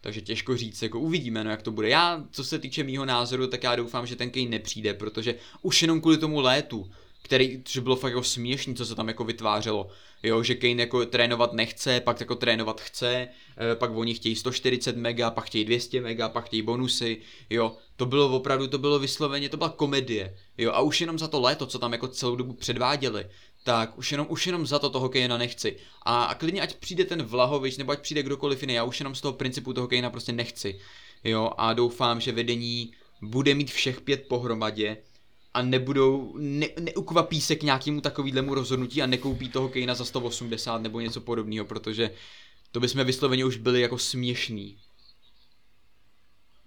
Takže těžko říct, jako uvidíme, no jak to bude. Já, co se týče mýho názoru, tak já doufám, že ten Kane nepřijde, protože už jenom kvůli tomu létu, který, že bylo fakt jako směšný, co se tam jako vytvářelo. Jo, že Kane jako trénovat nechce, pak jako trénovat chce, eh, pak oni chtějí 140 mega, pak chtějí 200 mega, pak chtějí bonusy, jo, to bylo opravdu, to bylo vysloveně, to byla komedie, jo, a už jenom za to léto, co tam jako celou dobu předváděli, tak už jenom, už jenom za to toho Kejna nechci. A, a klidně ať přijde ten Vlahovič, nebo ať přijde kdokoliv jiný, já už jenom z toho principu toho Kejna prostě nechci. Jo, a doufám, že vedení bude mít všech pět pohromadě a nebudou, ne, neukvapí se k nějakému takovýhlemu rozhodnutí a nekoupí toho Kejna za 180 nebo něco podobného, protože to bychom vysloveně už byli jako směšný.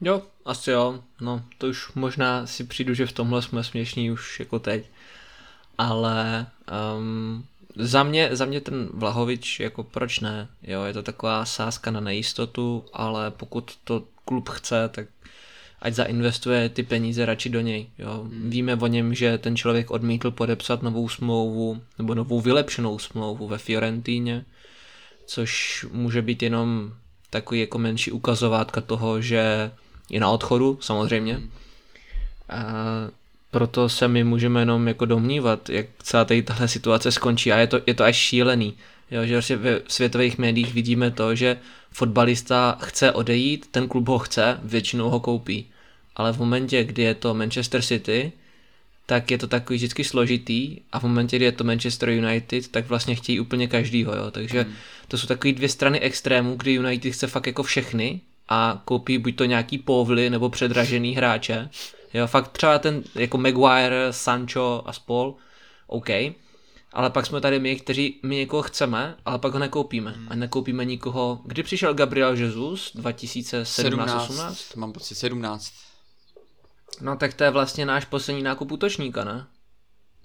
Jo, asi jo. No, to už možná si přijdu, že v tomhle jsme směšní už jako teď. Ale um, za, mě, za mě ten Vlahovič, jako proč ne? Jo, je to taková sázka na nejistotu, ale pokud to klub chce, tak ať zainvestuje ty peníze radši do něj. Jo. Víme o něm, že ten člověk odmítl podepsat novou smlouvu, nebo novou vylepšenou smlouvu ve Fiorentíně, což může být jenom takový jako menší ukazovátka toho, že je na odchodu, samozřejmě. A proto se my můžeme jenom jako domnívat, jak celá tady tahle situace skončí a je to, je to až šílený. Jo, že vlastně ve světových médiích vidíme to, že fotbalista chce odejít, ten klub ho chce, většinou ho koupí. Ale v momentě, kdy je to Manchester City, tak je to takový vždycky složitý a v momentě, kdy je to Manchester United, tak vlastně chtějí úplně každýho, jo. Takže to jsou takové dvě strany extrémů, kdy United chce fakt jako všechny a koupí buď to nějaký povly nebo předražený hráče. Jo, fakt třeba ten jako Maguire, Sancho a spol, OK. Ale pak jsme tady my, kteří my někoho chceme, ale pak ho nekoupíme. A nekoupíme nikoho. Kdy přišel Gabriel Jesus? 2017-18? mám pocit 17. No tak to je vlastně náš poslední nákup útočníka, ne?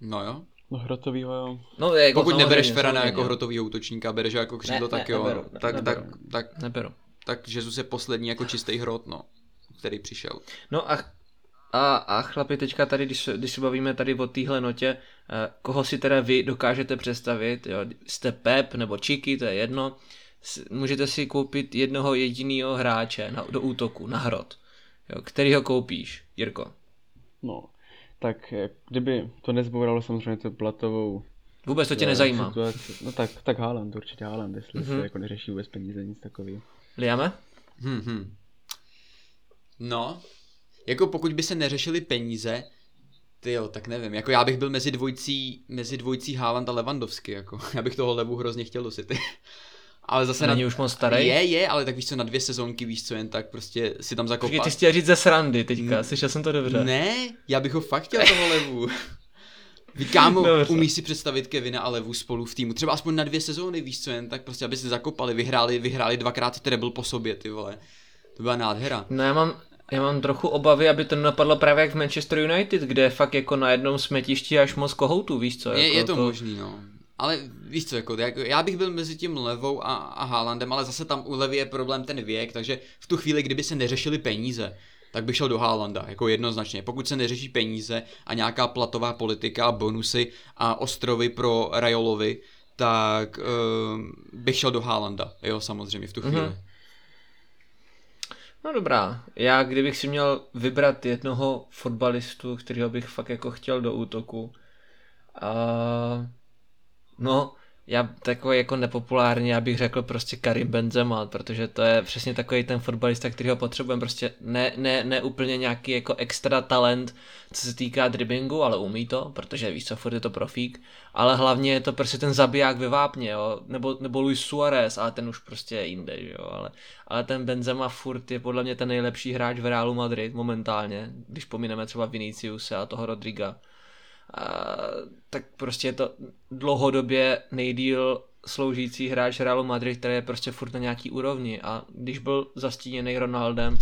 No jo. No hrotovýho jo. No, jako Pokud nebereš Ferana jako hrotovýho útočníka, bereš ho jako křídlo, Ne, tak ne, jo. neberu, ne, tak, tak, neberu. tak, Neberu. tak Jesus je poslední jako čistý hrot, no, který přišel. No a, a, a chlapi, teďka tady, když, se- když se bavíme tady o téhle notě, eh, koho si teda vy dokážete představit, jo, jste Pep nebo Číky, to je jedno, můžete si koupit jednoho jediného hráče na, do útoku, na hrot. Jo, který ho koupíš, Jirko? No, tak eh, kdyby to nezbouralo samozřejmě tu platovou Vůbec to tě eh, nezajímá. situaci, no tak, tak Haaland, určitě Haaland, jestli Mhm. se jako neřeší vůbec peníze, nic takového. Liame? Hm, hm. No, jako pokud by se neřešily peníze, Ty jo, tak nevím, jako já bych byl mezi dvojcí, mezi dvojcí Haaland a Lewandowski, jako, já bych toho levu hrozně chtěl do City. Ale zase Není na... už moc starý? Je, je, ale tak víš co, na dvě sezónky víš co, jen tak prostě si tam zakopat. Ty chtěl říct ze srandy teďka, N- slyšel jsem to dobře. Ne, já bych ho fakt chtěl toho levu. Víš, kámo, umíš si představit Kevina a Levu spolu v týmu, třeba aspoň na dvě sezóny, víš co, jen tak prostě, aby si zakopali, vyhráli, vyhráli dvakrát treble po sobě, ty vole. To byla nádhera. No já mám, já mám trochu obavy, aby to napadlo právě jak v Manchester United, kde je fakt jako na jednom smetišti až moc kohoutů, víš co? Je, jako je to, to možný, no. Ale víš co, jako, já bych byl mezi tím Levou a, a Haalandem, ale zase tam u Levy je problém ten věk, takže v tu chvíli, kdyby se neřešili peníze, tak bych šel do Haalanda, jako jednoznačně. Pokud se neřeší peníze a nějaká platová politika a bonusy a ostrovy pro Rajolovi, tak uh, bych šel do Haalanda, jo, samozřejmě v tu chvíli. Mm-hmm. No dobrá, já kdybych si měl vybrat jednoho fotbalistu, kterého bych fakt jako chtěl do útoku, uh, no, já takový jako nepopulární, já bych řekl prostě Karim Benzema, protože to je přesně takový ten fotbalista, který ho potřebujeme, prostě ne, ne, ne úplně nějaký jako extra talent, co se týká driblingu, ale umí to, protože víš co, furt je to profík, ale hlavně je to prostě ten zabiják ve vápně, jo, nebo, nebo Luis Suarez, ale ten už prostě je jinde, jo, ale, ale ten Benzema furt je podle mě ten nejlepší hráč v Realu Madrid momentálně, když pomineme třeba Viniciuse a toho Rodriga tak prostě je to dlouhodobě nejdíl sloužící hráč Realu Madrid, který je prostě furt na nějaký úrovni a když byl zastíněný Ronaldem,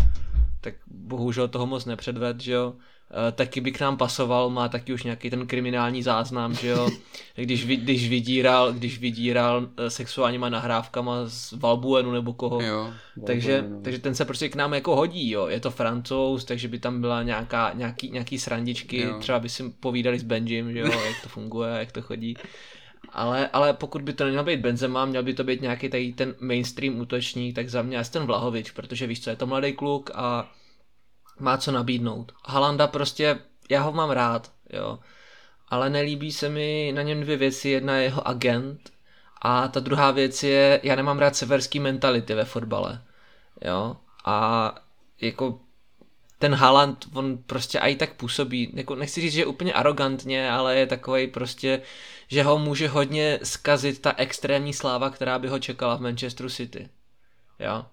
tak bohužel toho moc nepředved, že jo. Eh, taky by k nám pasoval, má taky už nějaký ten kriminální záznam, že jo, když, když vydíral, když vydíral eh, sexuálníma nahrávkama z Valbuenu nebo koho, jo. takže, takže ten se prostě k nám jako hodí, jo, je to francouz, takže by tam byla nějaká, nějaký, nějaký srandičky, jo. třeba by si povídali s Benjim, že jo, jak to funguje, jak to chodí, ale, ale pokud by to neměl být Benzema, měl by to být nějaký tady ten mainstream útočník, tak za mě asi ten Vlahovič, protože víš co, je to mladý kluk a má co nabídnout. Halanda prostě, já ho mám rád, jo. Ale nelíbí se mi na něm dvě věci. Jedna je jeho agent a ta druhá věc je, já nemám rád severský mentality ve fotbale. Jo. A jako ten Haaland, on prostě i tak působí, jako nechci říct, že je úplně arrogantně, ale je takový prostě, že ho může hodně skazit ta extrémní sláva, která by ho čekala v Manchesteru City. Jo.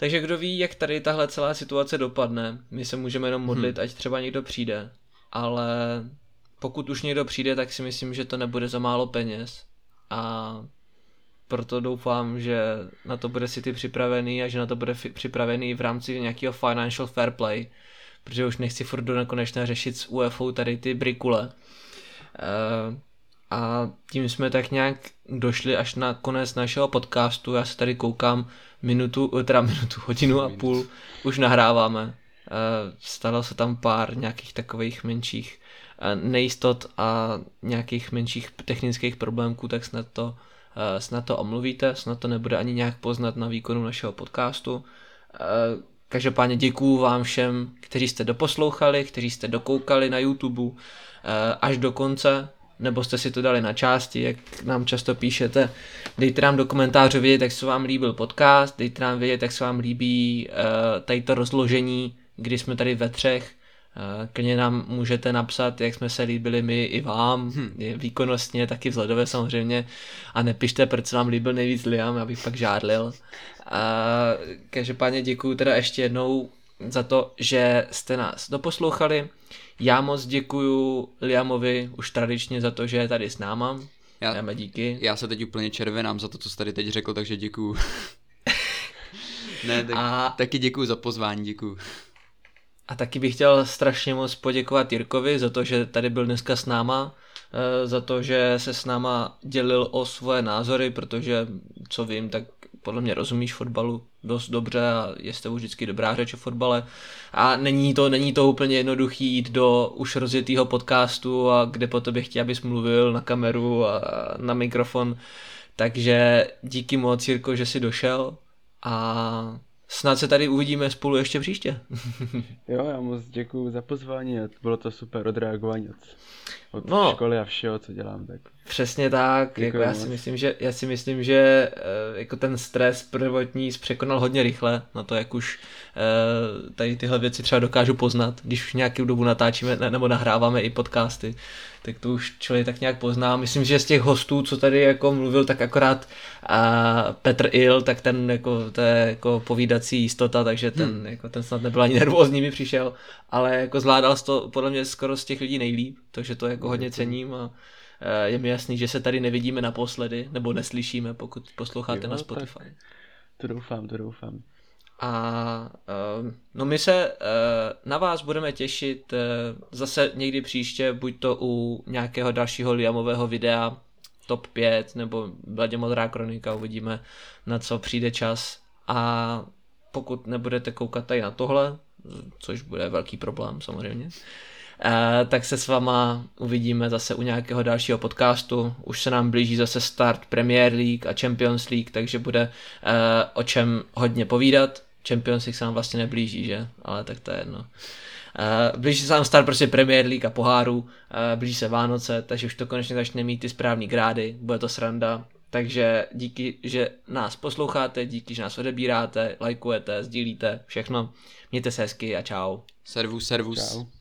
Takže kdo ví, jak tady tahle celá situace dopadne. My se můžeme jenom modlit, hmm. ať třeba někdo přijde. Ale pokud už někdo přijde, tak si myslím, že to nebude za málo peněz. A proto doufám, že na to bude City připravený a že na to bude fi- připravený v rámci nějakého financial fair play, protože už nechci furt do nekonečna řešit s UFO tady ty brikule. Uh, a tím jsme tak nějak došli až na konec našeho podcastu. Já se tady koukám, minutu, eh, teda minutu, hodinu a půl už nahráváme. Eh, stalo se tam pár nějakých takových menších eh, nejistot a nějakých menších technických problémků, tak snad to, snad to omluvíte, snad to nebude ani nějak poznat na výkonu našeho podcastu. Každopádně děkuju vám všem, kteří jste doposlouchali, kteří jste dokoukali na YouTube až do konce nebo jste si to dali na části, jak nám často píšete. Dejte nám do komentářů vědět, jak se vám líbil podcast, dejte nám vědět, jak se vám líbí uh, tady to rozložení, kdy jsme tady ve třech. Uh, klidně nám můžete napsat, jak jsme se líbili my i vám, hmm. výkonnostně, taky vzhledově samozřejmě. A nepište, proč se vám líbil nejvíc Liam, abych pak žádlil. Uh, každopádně děkuju teda ještě jednou za to, že jste nás doposlouchali. Já moc děkuju Liamovi už tradičně za to, že je tady s náma. Já, Dáme díky. Já se teď úplně červenám za to, co jsi tady teď řekl, takže děkuju. ne, tak, a... taky děkuju za pozvání, děkuju. A taky bych chtěl strašně moc poděkovat Jirkovi za to, že tady byl dneska s náma, eh, za to, že se s náma dělil o svoje názory, protože co vím, tak podle mě rozumíš fotbalu dost dobře a je s tebou vždycky dobrá řeč o fotbale. A není to, není to úplně jednoduchý jít do už rozjetého podcastu a kde po tobě chtějí, abys mluvil na kameru a na mikrofon. Takže díky moc, Jirko, že jsi došel a snad se tady uvidíme spolu ještě příště. jo, já moc děkuji za pozvání bylo to super odreagování od, od no. školy a všeho, co dělám. Tak Přesně tak, jako já si myslím, že, já si myslím, že uh, jako ten stres prvotní překonal hodně rychle na to, jak už uh, tady tyhle věci třeba dokážu poznat, když už nějakou dobu natáčíme ne, nebo nahráváme i podcasty, tak to už člověk tak nějak pozná. Myslím, že z těch hostů, co tady jako mluvil, tak akorát a Petr Il, tak ten jako, to je jako povídací jistota, takže ten, hmm. jako, ten snad nebyl ani nervózní, mi přišel, ale jako zvládal to podle mě skoro z těch lidí nejlíp, takže to jako hodně cením a Eh, je mi jasný, že se tady nevidíme naposledy, nebo neslyšíme, pokud posloucháte jo, na Spotify. Tak. To doufám, to doufám. A uh, no my se uh, na vás budeme těšit zase někdy příště, buď to u nějakého dalšího Liamového videa, top 5, nebo Bladě modrá kronika, uvidíme na co přijde čas. A pokud nebudete koukat tady na tohle, což bude velký problém samozřejmě, Eh, tak se s váma uvidíme zase u nějakého dalšího podcastu. Už se nám blíží zase start Premier League a Champions League, takže bude eh, o čem hodně povídat. Champions League se nám vlastně neblíží, že? Ale tak to je jedno. Uh, blíží se nám start prostě Premier League a poháru, uh, blíží se Vánoce, takže už to konečně začne mít ty správný grády, bude to sranda. Takže díky, že nás posloucháte, díky, že nás odebíráte, lajkujete, sdílíte, všechno. Mějte se hezky a čau. Servus, servus. Čau.